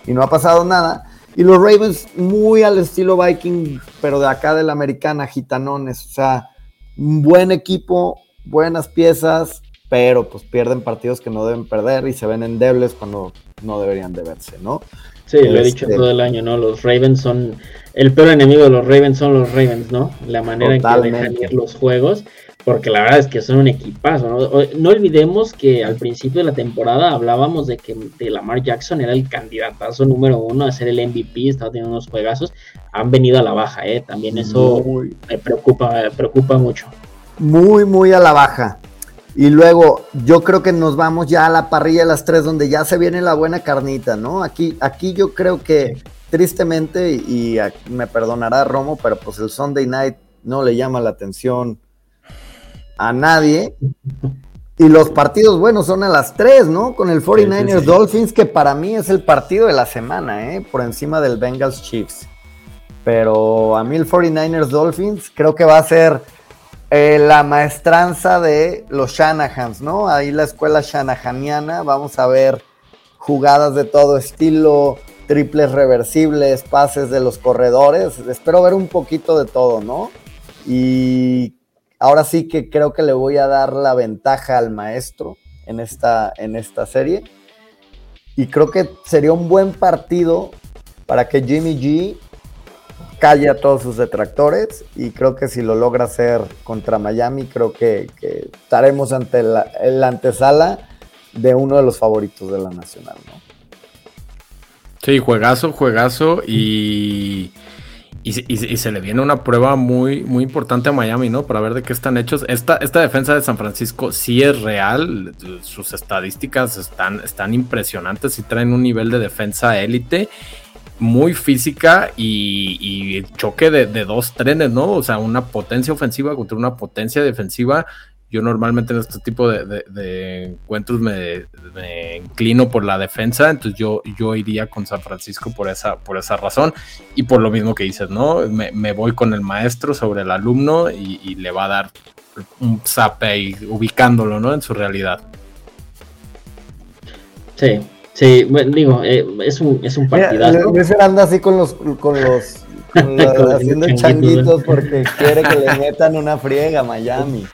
[SPEAKER 2] y no ha pasado nada. Y los Ravens muy al estilo Viking, pero de acá de la americana, gitanones. O sea, un buen equipo, buenas piezas, pero pues pierden partidos que no deben perder y se ven endebles cuando no deberían de verse, ¿no?
[SPEAKER 4] Sí, lo he dicho este, todo el año, ¿no? Los Ravens son. El peor enemigo de los Ravens son los Ravens, ¿no? La manera en que dejan ir los juegos. Porque la verdad es que son un equipazo, ¿no? No olvidemos que al principio de la temporada hablábamos de que Lamar Jackson era el candidatazo número uno a ser el MVP, estaba teniendo unos juegazos. Han venido a la baja, ¿eh? También eso me preocupa, me preocupa mucho.
[SPEAKER 2] Muy, muy a la baja. Y luego yo creo que nos vamos ya a la parrilla de las tres donde ya se viene la buena carnita, ¿no? Aquí, aquí yo creo que tristemente, y, me perdonará Romo, pero pues el Sunday Night no le llama la atención a nadie. Y los partidos buenos son a las tres, ¿no? Con el 49ers Dolphins, que para mí es el partido de la semana, ¿eh? Por encima del Bengals Chiefs. Pero a mí el 49ers Dolphins creo que va a ser eh, la maestranza de los Shanahans, ¿no? Ahí la escuela Shanahaniana, vamos a ver jugadas de todo estilo, triples reversibles, pases de los corredores, espero ver un poquito de todo, ¿no? Y ahora sí que creo que le voy a dar la ventaja al maestro en esta, en esta serie. Y creo que sería un buen partido para que Jimmy G calle a todos sus detractores y creo que si lo logra hacer contra Miami, creo que, estaremos ante la, antesala de uno de los favoritos de la Nacional, ¿no?
[SPEAKER 3] Sí, juegazo, juegazo y, y, se le viene una prueba muy, muy importante a Miami, ¿no? Para ver de qué están hechos. Esta, esta defensa de San Francisco sí es real, sus estadísticas están, están impresionantes y traen un nivel de defensa élite muy física y, choque de, dos trenes, ¿no? O sea, una potencia ofensiva contra una potencia defensiva. Yo normalmente en este tipo de, encuentros me, inclino por la defensa, entonces yo, yo iría con San Francisco por esa, por esa razón y por lo mismo que dices, ¿no? Me, voy con el maestro sobre el alumno y, y le va a dar un zap ahí, ubicándolo, ¿no? En su realidad.
[SPEAKER 4] Sí, Sí, bueno, digo, eh, es un, es un partidazo.
[SPEAKER 2] Luis anda así con los, con los, haciendo changuitos porque quiere que le metan una friega a Miami.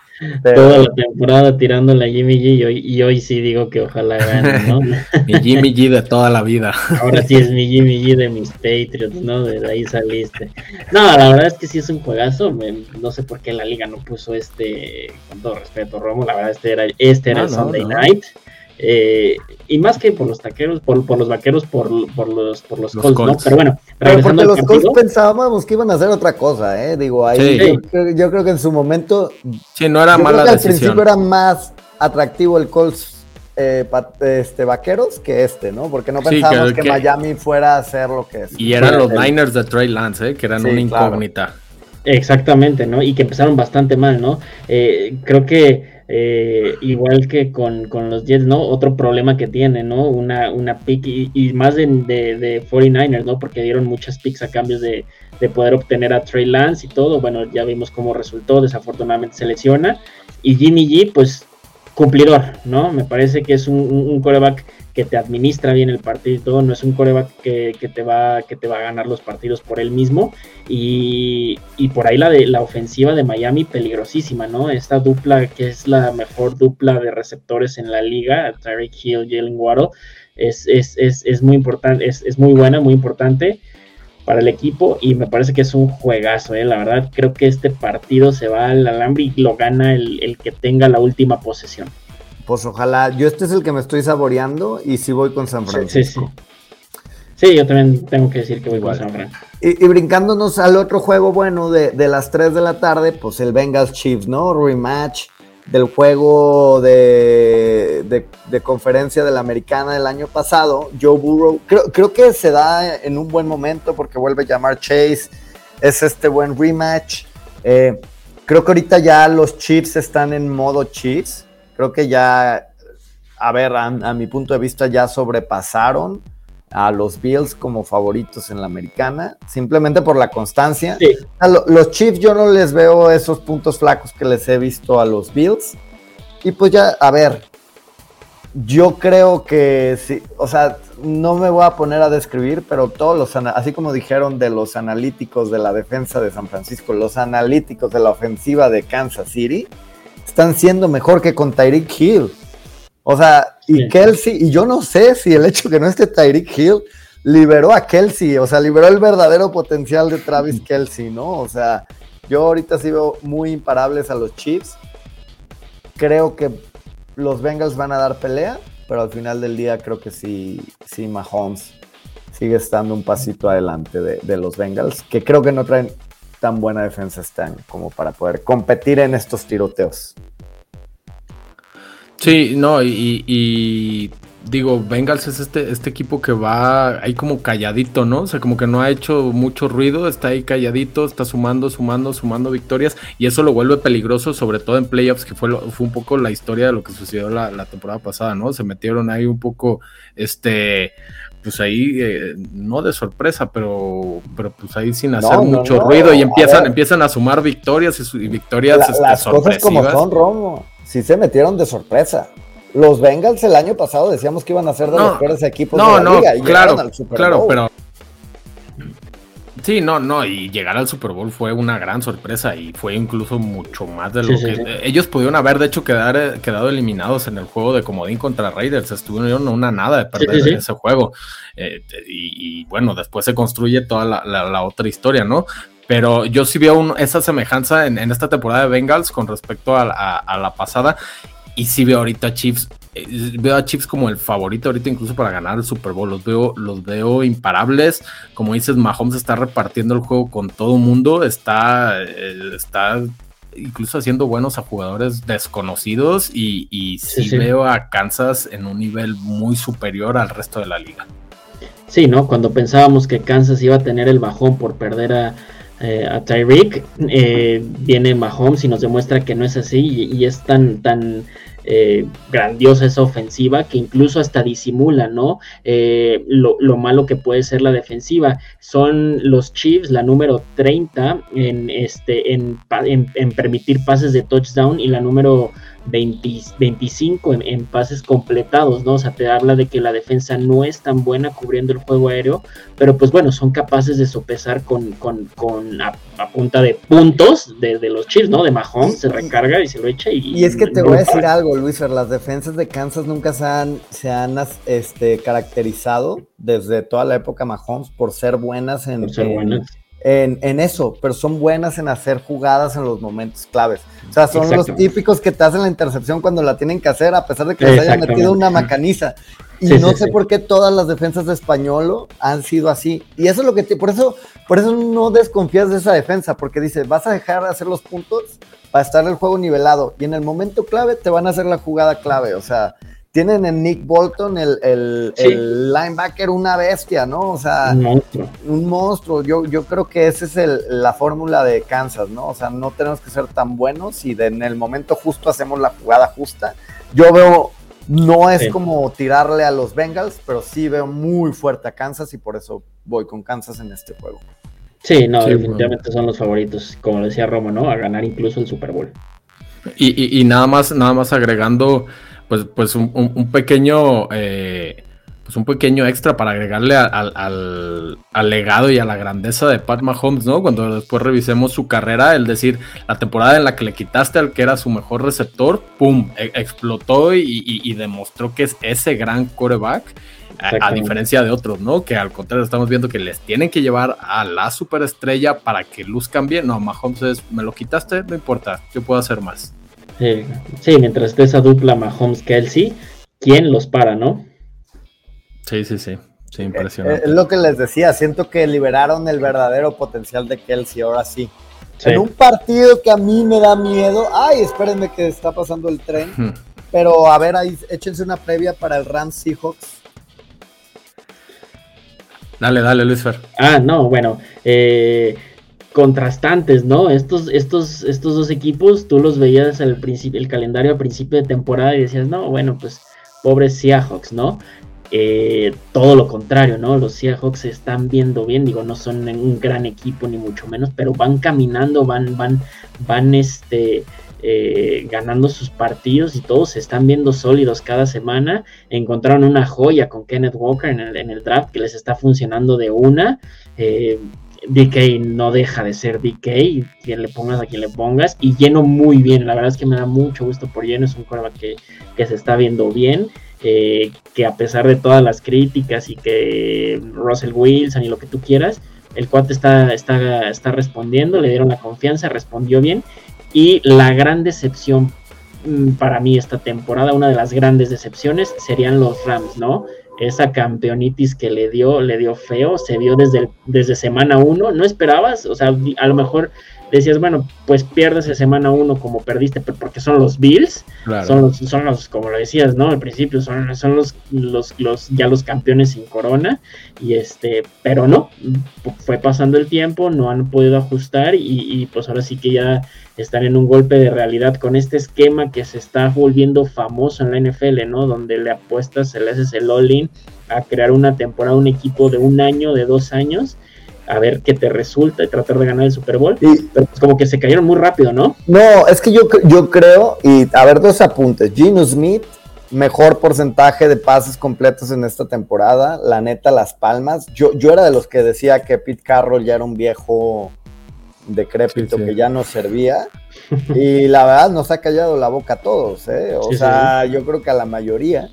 [SPEAKER 4] Toda la temporada tirándole a Jimmy G y hoy, sí digo que ojalá gane, ¿no?
[SPEAKER 3] mi Jimmy G de toda la vida.
[SPEAKER 4] Ahora sí es mi Jimmy G de mis Patriots, ¿no? De ahí saliste. No, la verdad es que sí es un juegazo. no sé por qué la liga no puso este, con todo respeto, Romo, la verdad este era, este era el Sunday Night. Eh, y más que por los taqueros, por, por los vaqueros, por, por los, por los, Colts, ¿no? Pero bueno,
[SPEAKER 2] Pero porque los Colts pensábamos que iban a hacer otra cosa, ¿eh? Digo, ahí yo, creo que en su momento.
[SPEAKER 3] Sí, no era mala que
[SPEAKER 2] Al principio era más atractivo el Colts eh, este, vaqueros que este, ¿no? Porque no pensábamos que, Miami fuera a hacer lo que es.
[SPEAKER 3] Y eran los Niners de Trey Lance, ¿eh? Que eran una incógnita.
[SPEAKER 4] Exactamente, ¿no? Y que empezaron bastante mal, ¿no? Eh, creo que Eh, igual que con, los Jets, ¿no? Otro problema que tiene, ¿no? Una, una pick y, más de, de, 49ers, ¿no? Porque dieron muchas picks a cambios de, poder obtener a Trey Lance y todo. Bueno, ya vimos cómo resultó, desafortunadamente se lesiona. Y Jimmy G, pues cumplidor, ¿no? Me parece que es un, un coreback que te administra bien el partido y todo, no es un coreback que, te va, que te va a ganar los partidos por él mismo. Y, por ahí la, de, la ofensiva de Miami peligrosísima, ¿no? Esta dupla que es la mejor dupla de receptores en la liga, Tyreek Hill, Jalen Waddle, es, es, muy importante, es, muy buena, muy importante para el equipo y me parece que es un juegazo, ¿eh? la verdad creo que este partido se va al alambre y lo gana el, el que tenga la última posesión.
[SPEAKER 2] Pues ojalá, yo este es el que me estoy saboreando y sí voy con San Francisco.
[SPEAKER 4] Sí, yo también tengo que decir que voy con San Francisco.
[SPEAKER 2] Y, brincándonos al otro juego bueno de, las 3 de la tarde, pues el Bengals Chiefs, ¿no? Rematch del juego de, conferencia de la americana del año pasado. Joe Burrow, creo, creo que se da en un buen momento porque vuelve a llamar Chase. Es este buen rematch. Eh, creo que ahorita ya los Chiefs están en modo Chiefs creo que ya, a ver, a, mi punto de vista ya sobrepasaron a los Bills como favoritos en la americana, simplemente por la constancia. los Chiefs yo no les veo esos puntos flacos que les he visto a los Bills. Y pues ya, a ver, yo creo que sí, o sea, no me voy a poner a describir, pero todos los, así como dijeron de los analíticos de la defensa de San Francisco, los analíticos de la ofensiva de Kansas City, están siendo mejor que con Tyreek Hill. O sea, y Kelsey, y yo no sé si el hecho que no esté Tyreek Hill liberó a Kelsey, o sea, liberó el verdadero potencial de Travis Kelsey, ¿no? O sea, yo ahorita sí veo muy imparables a los Chiefs. Creo que los Bengals van a dar pelea, pero al final del día creo que sí, sí Mahomes sigue estando un pasito adelante de, de los Bengals, que creo que no traen tan buena defensa están como para poder competir en estos tiroteos.
[SPEAKER 3] Sí, no, y, digo, Bengals es este, este equipo que va ahí como calladito, ¿no? O sea, como que no ha hecho mucho ruido, está ahí calladito, está sumando, sumando, sumando victorias, y eso lo vuelve peligroso, sobre todo en playoffs, que fue, fue un poco la historia de lo que sucedió la, la temporada pasada, ¿no? Se metieron ahí un poco, este, pues ahí, eh, no de sorpresa, pero, pero pues ahí sin hacer mucho ruido y empiezan, empiezan a sumar victorias y, victorias
[SPEAKER 2] este, las cosas como son, Romo, sí se metieron de sorpresa. Los Bengals el año pasado decíamos que iban a ser de los peores equipos de la liga y
[SPEAKER 3] claro, al Super claro, pero Sí, no, no, y llegar al Super Bowl fue una gran sorpresa y fue incluso mucho más de lo que ellos pudieron haber de hecho quedar, eh, quedado eliminados en el juego de comodín contra Raiders, estuvieron una nada de perder ese juego. Eh, y, bueno, después se construye toda la, otra historia, ¿no? Pero yo sí veo esa semejanza en, esta temporada de Bengals con respecto a, a la pasada y sí veo ahorita Chiefs eh, veo a Chiefs como el favorito ahorita incluso para ganar el Super Bowl. Los veo, los veo imparables. Como dices, Mahomes está repartiendo el juego con todo mundo. Está, eh, está incluso haciendo buenos a jugadores desconocidos. Y, y sí, veo a Kansas en un nivel muy superior al resto de la liga.
[SPEAKER 4] Sí, ¿no? Cuando pensábamos que Kansas iba a tener el bajón por perder a, eh, a Tyreek, viene Mahomes y nos demuestra que no es así y, es tan, tan eh, grandiosa esa ofensiva que incluso hasta disimula, ¿no? Eh, lo, malo que puede ser la defensiva. Son los Chiefs la número 30 en, este, en, en permitir pases de touchdown y la número 25 en, pases completados, ¿no? O sea, te habla de que la defensa no es tan buena cubriendo el juego aéreo, pero pues bueno, son capaces de sopesar con, con, con a, punta de puntos de, los Chiefs, ¿no? De Mahomes, se recarga y se lo echa. Y,
[SPEAKER 2] y es que te voy a decir algo, Luis, las defensas de Kansas nunca se han, se han este, caracterizado desde toda la época Mahomes por ser buenas en, en, eso, pero son buenas en hacer jugadas en los momentos claves. O sea, son los típicos que te hacen la intercepción cuando la tienen que hacer, a pesar de que les hayan metido una macaniza. Y no sé por qué todas las defensas de Españolo han sido así. Y eso es lo que te, por eso, por eso no desconfías de esa defensa, porque dices, vas a dejar de hacer los puntos para estar el juego nivelado. Y en el momento clave te van a hacer la jugada clave. O sea, tienen en Nick Bolton, el, linebacker, una bestia, ¿no? O sea, un monstruo. Un monstruo. Yo, yo creo que esa es la fórmula de Kansas, ¿no? O sea, no tenemos que ser tan buenos y en el momento justo hacemos la jugada justa. Yo veo, no es como tirarle a los Bengals, pero sí veo muy fuerte a Kansas y por eso voy con Kansas en este juego.
[SPEAKER 4] Sí, no, definitivamente son los favoritos, como decía Romo, ¿no? A ganar incluso el Super Bowl.
[SPEAKER 3] Y, y nada más, nada más agregando pues, pues un, pequeño eh, pues un pequeño extra para agregarle al, legado y a la grandeza de Pat Mahomes, ¿no? Cuando después revisemos su carrera, el decir, la temporada en la que le quitaste al que era su mejor receptor, ¡pum! E, explotó y, demostró que es ese gran coreback. A, diferencia de otros, ¿no? Que al contrario estamos viendo que les tienen que llevar a la superestrella para que luzcan bien. No, Mahomes es, me lo quitaste, no importa, yo puedo hacer más.
[SPEAKER 4] Sí, mientras esté esa dupla Mahomes-Kelsey, ¿quién los para, no?
[SPEAKER 3] Sí, sí, sí. Sí, impresionante.
[SPEAKER 2] Es lo que les decía, siento que liberaron el verdadero potencial de Kelsey, ahora sí. En un partido que a mí me da miedo. Ay, espérenme que está pasando el tren. Pero a ver, ahí échense una previa para el Rams Seahawks.
[SPEAKER 3] Dale, dale, Luis Fer.
[SPEAKER 4] Ah, no, bueno. Eh, contrastantes, ¿no? Estos, estos, estos dos equipos, tú los veías al principio, el calendario a principio de temporada y decías, no, bueno, pues pobres Seahawks, ¿no? Eh, todo lo contrario, ¿no? Los Seahawks se están viendo bien, digo, no son un gran equipo ni mucho menos, pero van caminando, van, van, van, este, eh, ganando sus partidos y todos se están viendo sólidos cada semana. Encontraron una joya con Kenneth Walker en el, en el draft que les está funcionando de una. Eh, DK no deja de ser DK, quien le pongas a quien le pongas, y lleno muy bien, la verdad es que me da mucho gusto por lleno, es un coreback que, que se está viendo bien, que a pesar de todas las críticas y que Russell Wilson y lo que tú quieras, el cuate está, está, está respondiendo, le dieron la confianza, respondió bien, y la gran decepción mm, para mí esta temporada, una de las grandes decepciones serían los Rams, ¿no? Esa campeonitis que le dio, le dio feo, se vio desde, desde semana uno, no esperabas, o sea, a lo mejor decías, bueno, pues pierdes en semana uno como perdiste, porque son los Bills, son, los, son los, como lo decías, ¿no? Al principio son, son los, los, los, ya los campeones sin corona, y este, pero no, fue pasando el tiempo, no han podido ajustar, y, y pues ahora sí que ya están en un golpe de realidad con este esquema que se está volviendo famoso en la NFL, ¿no? Donde le apuestas, se le haces el all-in a crear una temporada, un equipo de un año, de dos años, a ver qué te resulta y tratar de ganar el Super Bowl. pero pues como que se cayeron muy rápido, ¿no?
[SPEAKER 2] No, es que yo, yo creo, y a ver dos apuntes, Gino Smith, mejor porcentaje de pases completos en esta temporada, la neta, Las Palmas. Yo, yo era de los que decía que Pete Carroll ya era un viejo decrépito que ya no servía. Y la verdad nos ha callado la boca a todos, ¿eh? O sea, yo creo que a la mayoría.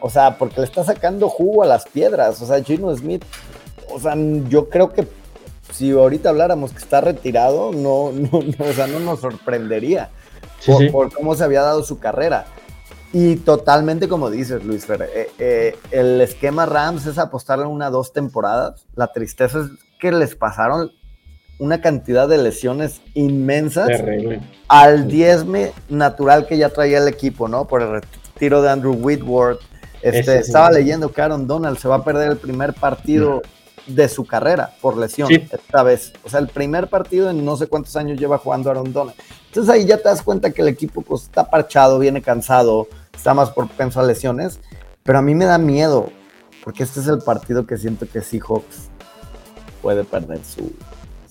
[SPEAKER 2] O sea, porque le está sacando jugo a las piedras. O sea, Gino Smith, o sea, yo creo que si ahorita habláramos que está retirado, no, no, o sea, no nos sorprendería por, cómo se había dado su carrera. Y totalmente como dices, Luis Fer, eh, eh, el esquema Rams es apostarle una dos temporadas. La tristeza es que les pasaron una cantidad de lesiones inmensas al diezme natural que ya traía el equipo, ¿no? Por el retiro de Andrew Whitworth. Este, estaba leyendo que Aaron Donald se va a perder el primer partido de su carrera por lesión esta vez. O sea, el primer partido en no sé cuántos años lleva jugando Aaron Donald. Entonces ahí ya te das cuenta que el equipo pues, está parchado, viene cansado, está más propenso a lesiones. Pero a mí me da miedo, porque este es el partido que siento que Seahawks puede perder su,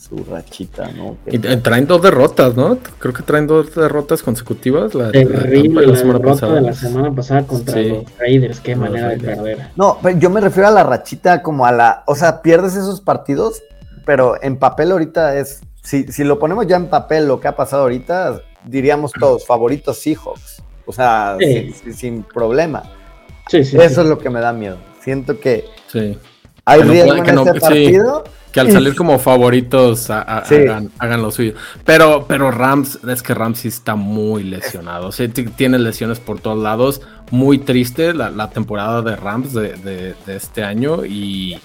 [SPEAKER 2] su rachita, ¿no?
[SPEAKER 3] y traen dos derrotas, ¿no? Creo que traen dos derrotas consecutivas.
[SPEAKER 4] La, Terrible la, semana pasada. de la semana pasada contra los Raiders, qué manera de perder.
[SPEAKER 2] No, yo me refiero a la rachita como a la, o sea, pierdes esos partidos, pero en papel ahorita es, si, si lo ponemos ya en papel lo que ha pasado ahorita, diríamos todos, favoritos Seahawks, o sea, sin, problema. Eso es lo que me da miedo. Siento que hay riesgo en este partido
[SPEAKER 3] que al salir como favoritos hagan, lo suyo. Pero, pero Rams, es que Rams sí está muy lesionado. Tiene lesiones por todos lados. Muy triste la, temporada de Rams de, este año. Y,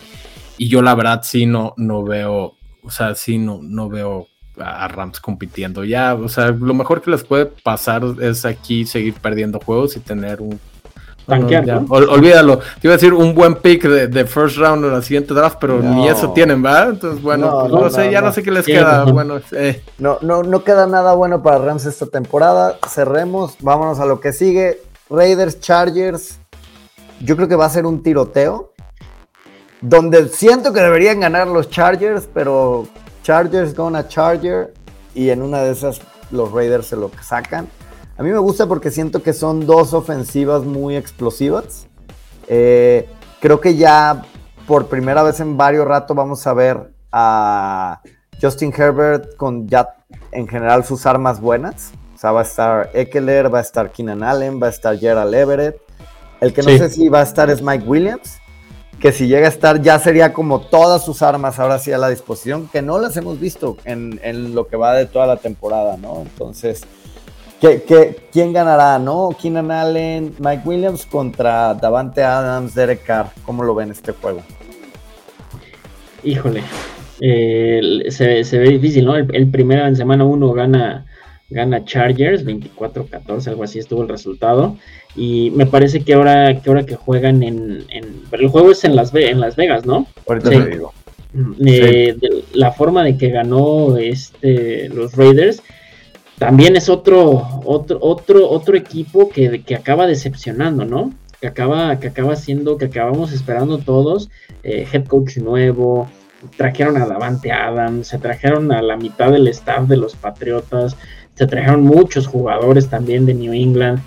[SPEAKER 3] yo la verdad sí no, no veo, o sea, sí no, no veo a Rams compitiendo. Ya, o sea, lo mejor que les puede pasar es aquí seguir perdiendo juegos y tener un tanquear, ¿no? olvídalo. Te iba a decir un buen pick de, first round en la siguiente draft, pero ni eso tienen, ¿verdad? Entonces, bueno, pues no, sé, ya no, sé qué les queda. Bueno, eh.
[SPEAKER 2] no, no, no queda nada bueno para Rams esta temporada. Cerremos, vámonos a lo que sigue. Raiders, Chargers. Yo creo que va a ser un tiroteo. Donde siento que deberían ganar los Chargers, pero Chargers gonna Charger. Y en una de esas los Raiders se lo sacan. A mí me gusta porque siento que son dos ofensivas muy explosivas. Eh, creo que ya por primera vez en varios ratos vamos a ver a Justin Herbert con ya en general sus armas buenas. O sea, va a estar Eckler, va a estar Keenan Allen, va a estar Gerald Everett. El que no sé si va a estar es Mike Williams, que si llega a estar ya sería como todas sus armas ahora sí a la disposición, que no las hemos visto en, en lo que va de toda la temporada, ¿no? Entonces, ¿Qué, quién ganará, no? Keenan Allen, Mike Williams contra Davante Adams, Derek Carr. ¿Cómo lo ven este juego?
[SPEAKER 4] Híjole, eh, se, ve difícil, ¿no? El, primero en semana 1 gana, gana Chargers, 24-14, algo así estuvo el resultado. Y me parece que ahora que, ahora que juegan en, El juego es en Las, en Las Vegas, ¿no?
[SPEAKER 2] Ahorita te digo.
[SPEAKER 4] Mm, eh, la forma de que ganó este, los Raiders también es otro, otro, otro, otro equipo que, que acaba decepcionando, ¿no? Que acaba, que acaba siendo, que acabamos esperando todos, eh, head coach nuevo, trajeron a Davante Adams, se trajeron a la mitad del staff de los Patriotas, se trajeron muchos jugadores también de New England.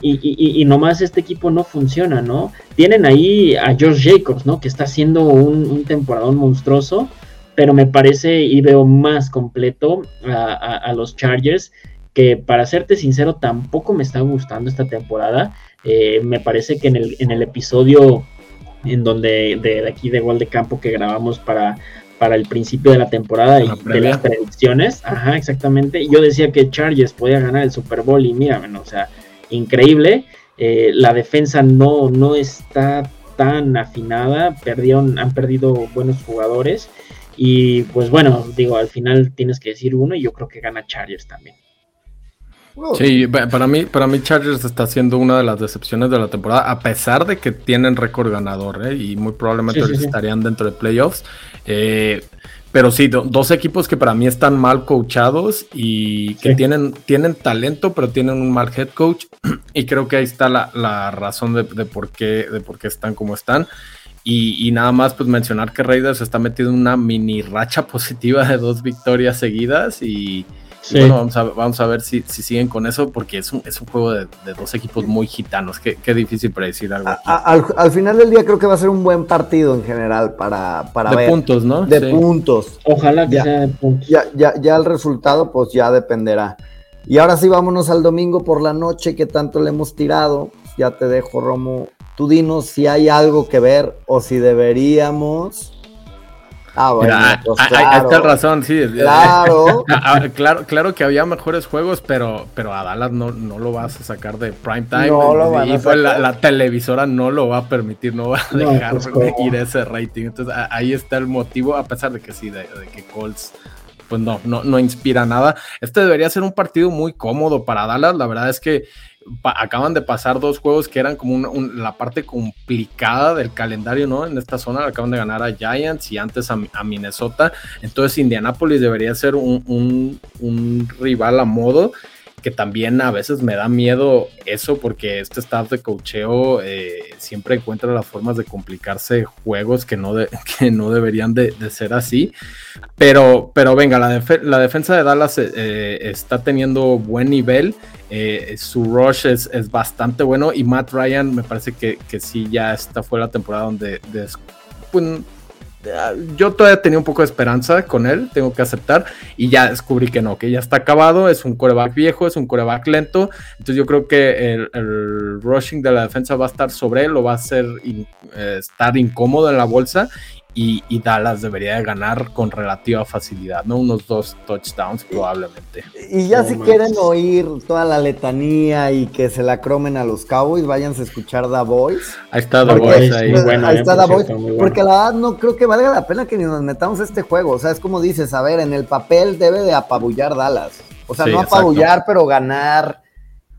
[SPEAKER 4] Y, y, y, nomás este equipo no funciona, ¿no? Tienen ahí a George Jacobs, ¿no? Que está haciendo un, un temporadón monstruoso, pero me parece y veo más completo a, los Chargers, que para serte sincero tampoco me está gustando esta temporada. Eh, me parece que en el, en el episodio en donde de, aquí de gol de campo que grabamos para, para el principio de la temporada y de las predicciones, ajá, exactamente, yo decía que Chargers podía ganar el Super Bowl y mira, bueno, o sea, increíble. Eh, la defensa no, no está tan afinada, perdieron, han perdido buenos jugadores y pues bueno, digo, al final tienes que decir uno y yo creo que gana Chargers también.
[SPEAKER 3] Sí, para mí, para mí Chargers está siendo una de las decepciones de la temporada, a pesar de que tienen récord ganador ¿eh? y muy probablemente estarían dentro de playoffs. Eh, pero sí, dos equipos que para mí están mal coachados y que tienen, tienen talento, pero tienen un mal head coach. Y creo que ahí está la, la razón de, de, por qué, de por qué están como están. Y, nada más pues mencionar que Raiders está metido en una mini racha positiva de dos victorias seguidas y, bueno, vamos a, vamos a ver si, si, siguen con eso porque es un, es un juego de, dos equipos muy gitanos. Qué, qué difícil predecir algo.
[SPEAKER 2] al, final del día creo que va a ser un buen partido en general para, para
[SPEAKER 3] de puntos, ¿no?
[SPEAKER 2] De puntos.
[SPEAKER 4] Ojalá que sea de puntos.
[SPEAKER 2] Ya, ya, ya el resultado pues ya dependerá. Y ahora sí vámonos al domingo por la noche que tanto le hemos tirado. Ya te dejo, Romo, Tú dinos si hay algo que ver o si deberíamos.
[SPEAKER 3] Ah, bueno, pues claro. razón, sí. Claro. Ah, ah, claro. claro, que había mejores juegos, pero, pero a Dallas no, no lo vas a sacar de prime time. No lo y pues la, televisora no lo va a permitir, no va a dejar pues, ir ese rating. Entonces ahí está el motivo, a pesar de que sí, de, que Colts pues no, no, no inspira nada. Este debería ser un partido muy cómodo para Dallas. La verdad es que acaban de pasar dos juegos que eran como la parte complicada del calendario, ¿no? En esta zona acaban de ganar a Giants y antes a, Minnesota. Entonces Indianapolis debería ser un, un rival a modo que también a veces me da miedo eso porque este staff de cocheo eh, siempre encuentra las formas de complicarse juegos que no, que no deberían de, ser así. Pero, pero venga, la, la defensa de Dallas eh, eh, está teniendo buen nivel. Su rush es, bastante bueno y Matt Ryan me parece que, que sí ya esta fue la temporada donde pues, yo todavía tenía un poco de esperanza con él, tengo que aceptar, y ya descubrí que no, que ya está acabado, es un coreback viejo, es un coreback lento, entonces yo creo que el, rushing de la defensa va a estar sobre él, lo va a hacer eh, estar incómodo en la bolsa, y, Dallas debería de ganar con relativa facilidad, ¿no? Unos dos touchdowns probablemente.
[SPEAKER 2] Y ya si quieren oír toda la letanía y que se la cromen a los Cowboys, váyanse a escuchar The Voice.
[SPEAKER 3] Ahí está The Voice, ahí.
[SPEAKER 2] ahí está The Voice, porque la verdad no creo que valga la pena que ni nos metamos a este juego, o sea, es como dices, a ver, en el papel debe de apabullar Dallas, o sea, no apabullar, pero ganar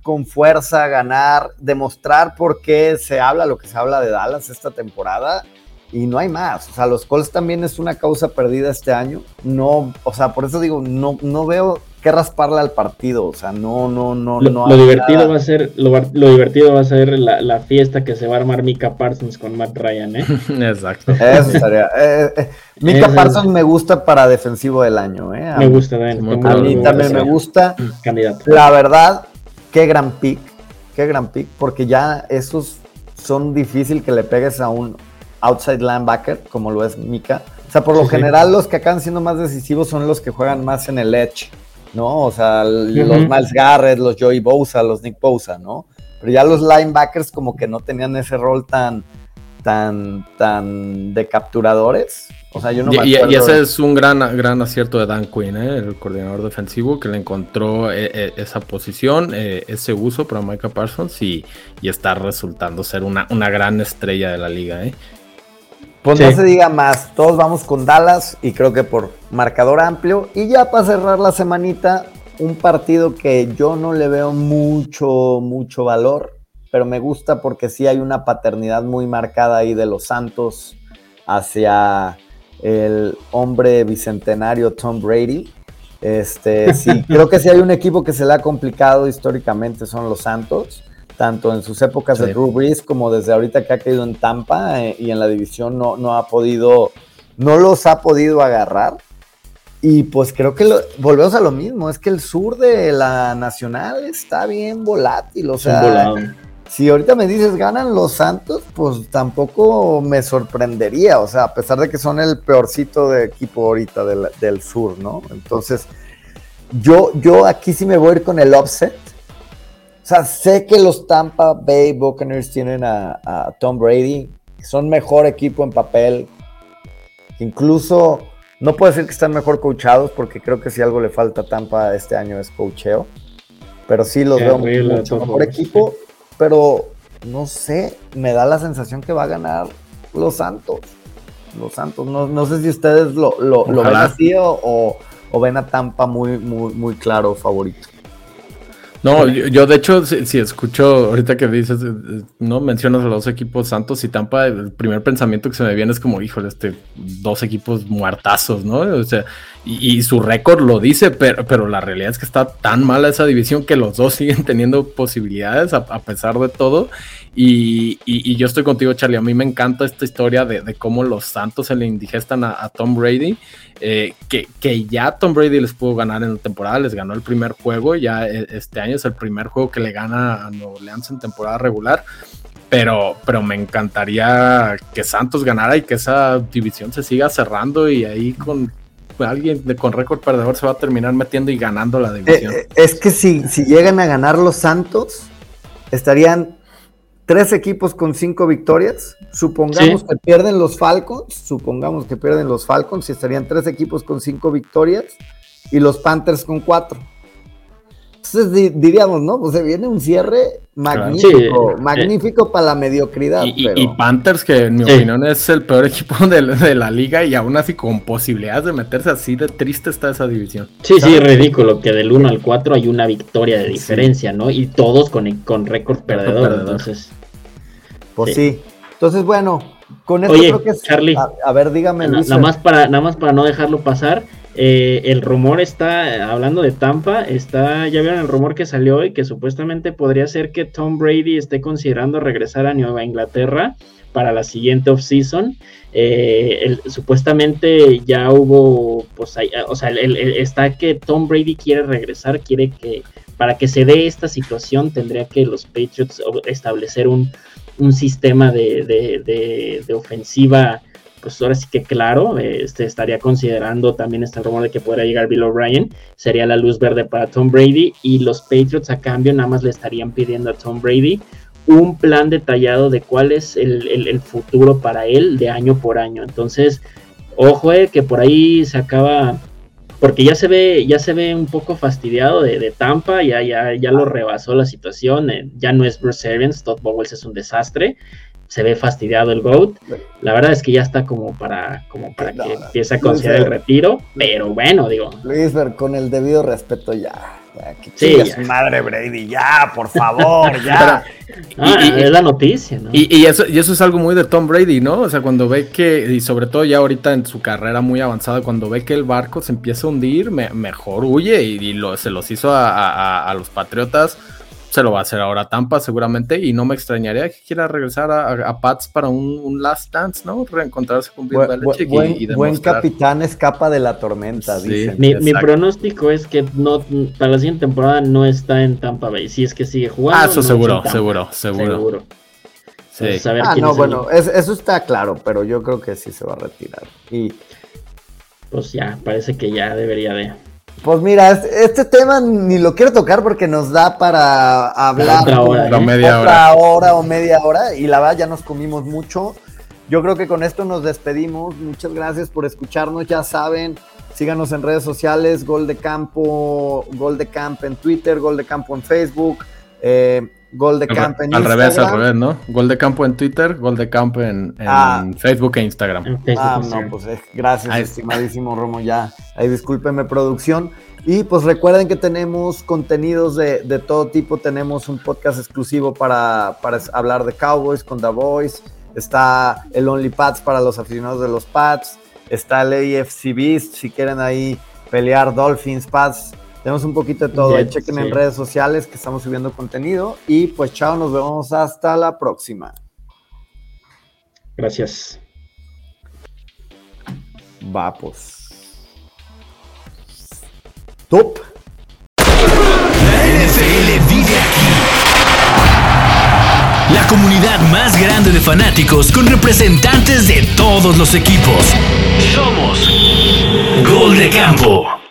[SPEAKER 2] con fuerza, ganar, demostrar por qué se habla lo que se habla de Dallas esta temporada y no hay más. O sea, los Colts también es una causa perdida este año. No, o sea, por eso digo, no, no veo qué rasparle al partido. O sea, no, no, no,
[SPEAKER 4] lo,
[SPEAKER 2] no.
[SPEAKER 4] Lo divertido va a ser, lo, divertido va a ser la, fiesta que se va a armar Mika Parsons con Matt Ryan, ¿eh?
[SPEAKER 3] Exacto.
[SPEAKER 2] Eso estaría. Eh, eh, Mika Parsons me gusta para defensivo del año, ¿eh?
[SPEAKER 4] me gusta también.
[SPEAKER 2] A mí también me gusta.
[SPEAKER 4] Candidato.
[SPEAKER 2] La verdad, qué gran pick, qué gran pick, porque ya esos son difícil que le pegues a un outside linebacker, como lo es Mika. O sea, por lo general, los que acaban siendo más decisivos son los que juegan más en el edge, ¿no? O sea, los Miles Garrett, los Joey Bosa, los Nick Bosa, ¿no? Pero ya los linebackers como que no tenían ese rol tan, tan, tan de capturadores. O sea, yo no
[SPEAKER 3] y, me y, ese es un gran, gran acierto de Dan Quinn, ¿eh? el coordinador defensivo, que le encontró eh, eh, esa posición, ese uso para Micah Parsons y, y, está resultando ser una, una gran estrella de la liga. ¿eh?
[SPEAKER 2] Pues no se diga más, todos vamos con Dallas y creo que por marcador amplio. Y ya para cerrar la semanita, un partido que yo no le veo mucho, mucho valor, pero me gusta porque sí hay una paternidad muy marcada ahí de los Santos hacia el hombre bicentenario Tom Brady. Este, sí, creo que si hay un equipo que se le ha complicado históricamente son los Santos tanto en sus épocas de Drew Brees como desde ahorita que ha caído en Tampa eh, y en la división no, no ha podido, no los ha podido agarrar. Y pues creo que volvemos a lo mismo, es que el sur de la nacional está bien volátil, o sea, si ahorita me dices ganan los Santos, pues tampoco me sorprendería, o sea, a pesar de que son el peorcito de equipo ahorita del, del sur, ¿no? Entonces, yo, yo aquí sí me voy a ir con el offset, sea, sé que los Tampa Bay Buccaneers tienen a, Tom Brady, son mejor equipo en papel. Incluso, no puedo decir que están mejor coachados, porque creo que si algo le falta a Tampa este año es coacheo. Pero sí los veo mucho mejor equipo. Pero no sé, me da la sensación que va a ganar los Santos. Los Santos. No, sé si ustedes lo, ven así o, o, ven a Tampa muy, muy, muy claro favorito.
[SPEAKER 3] No, yo, de hecho, si, escucho ahorita que dices, eh, no mencionas a los dos equipos Santos y Tampa, el primer pensamiento que se me viene es como, híjole, este, dos equipos muertazos, ¿no? O sea, y, su récord lo dice, pero, pero la realidad es que está tan mala esa división que los dos siguen teniendo posibilidades a, pesar de todo. Y, yo estoy contigo, Charlie. A mí me encanta esta historia de, cómo los Santos se le indigestan a, Tom Brady. Eh, que, que, ya Tom Brady les pudo ganar en la temporada, les ganó el primer juego. Ya e, este año es el primer juego que le gana a Nuevo Orleans en temporada regular. Pero, pero me encantaría que Santos ganara y que esa división se siga cerrando y ahí con alguien de, con récord perdedor se va a terminar metiendo y ganando la división. Eh,
[SPEAKER 2] eh, es que si, si llegan a ganar los Santos, estarían tres equipos con cinco victorias. Supongamos que pierden los Falcons, supongamos que pierden los Falcons y estarían tres equipos con cinco victorias y los Panthers con cuatro. Entonces diríamos, ¿no? Pues se viene un cierre magnífico, eh, magnífico para la mediocridad.
[SPEAKER 3] Y, Panthers, que en mi opinión es el peor equipo de, la liga y aún así con posibilidades de meterse así de triste está esa división.
[SPEAKER 4] Sí, sí, ridículo que del 1 al 4 hay una victoria de diferencia, ¿no? Y todos con, con récord perdedor, entonces.
[SPEAKER 2] Pues sí. Entonces, bueno, con
[SPEAKER 4] esto creo que es... Charlie,
[SPEAKER 2] a, ver, dígame.
[SPEAKER 4] nada, más para, nada más para no dejarlo pasar. Eh, el rumor está, hablando de Tampa, está, ya vieron el rumor que salió y que supuestamente podría ser que Tom Brady esté considerando regresar a Nueva Inglaterra para la siguiente offseason. Eh, supuestamente ya hubo, pues, o sea, está que Tom Brady quiere regresar, quiere que, para que se dé esta situación, tendría que los Patriots establecer un, sistema de ofensiva pues ahora sí que claro, este, estaría considerando también este rumor de que podría llegar Bill O'Brien, sería la luz verde para Tom Brady y los Patriots a cambio nada más le estarían pidiendo a Tom Brady un plan detallado de cuál es el, futuro para él de año por año. Entonces, ojo eh, que por ahí se acaba, porque ya se ve, ya se ve un poco fastidiado de, Tampa, ya, ya, ya lo rebasó la situación, eh, ya no es Bruce Arians, Todd Bowles es un desastre se ve fastidiado el GOAT. La verdad es que ya está como para, como para que empiece a considerar el retiro, pero bueno, digo.
[SPEAKER 2] Luis, con el debido respeto ya. Sí, madre Brady, ya, por favor, ya.
[SPEAKER 4] Ah, y, es la noticia, ¿no?
[SPEAKER 3] Y, eso, y eso es algo muy de Tom Brady, ¿no? O sea, cuando ve que, y sobre todo ya ahorita en su carrera muy avanzada, cuando ve que el barco se empieza a hundir, mejor huye y, lo, se los hizo a, a los Patriotas se lo va a hacer ahora Tampa seguramente y no me extrañaría que quiera regresar a, Pats para un, last dance, ¿no? Reencontrarse con Bill
[SPEAKER 2] Belichick y, Buen capitán escapa de la tormenta,
[SPEAKER 4] mi, mi, pronóstico es que no para la siguiente temporada no está en Tampa Bay, si es que sigue jugando.
[SPEAKER 3] Ah, eso seguro, seguro, seguro,
[SPEAKER 2] Sí. ah, no, bueno, eso está claro, pero yo creo que sí se va a retirar. Y
[SPEAKER 4] pues ya, parece que ya debería de.
[SPEAKER 2] Pues mira, este tema ni lo quiero tocar porque nos da para hablar
[SPEAKER 3] otra hora, media
[SPEAKER 2] hora. o media hora y la verdad ya nos comimos mucho. Yo creo que con esto nos despedimos. Muchas gracias por escucharnos. Ya saben, síganos en redes sociales, Gol de Campo, Gol de Camp en Twitter, Gol de Campo en Facebook. Eh, Gol de Campo en
[SPEAKER 3] Instagram. Al revés, al revés, ¿no? Gol de Campo en Twitter, Gol de Campo en, ah. Facebook e Instagram.
[SPEAKER 2] ah, no, pues eh, gracias, estimadísimo Romo, ya. Ahí discúlpeme, producción. Y pues recuerden que tenemos contenidos de, todo tipo. Tenemos un podcast exclusivo para, para, hablar de Cowboys con The Voice. Está el Only Pats para los aficionados de los Pats. Está el AFC Beast si quieren ahí pelear Dolphins, Pats tenemos un poquito de todo. chequen en redes sociales que estamos subiendo contenido. Y pues chao, nos vemos hasta la próxima.
[SPEAKER 4] Gracias.
[SPEAKER 2] Va pues. Top.
[SPEAKER 1] La NFL vive aquí. La comunidad más grande de fanáticos con representantes de todos los equipos. Somos Gol de Campo.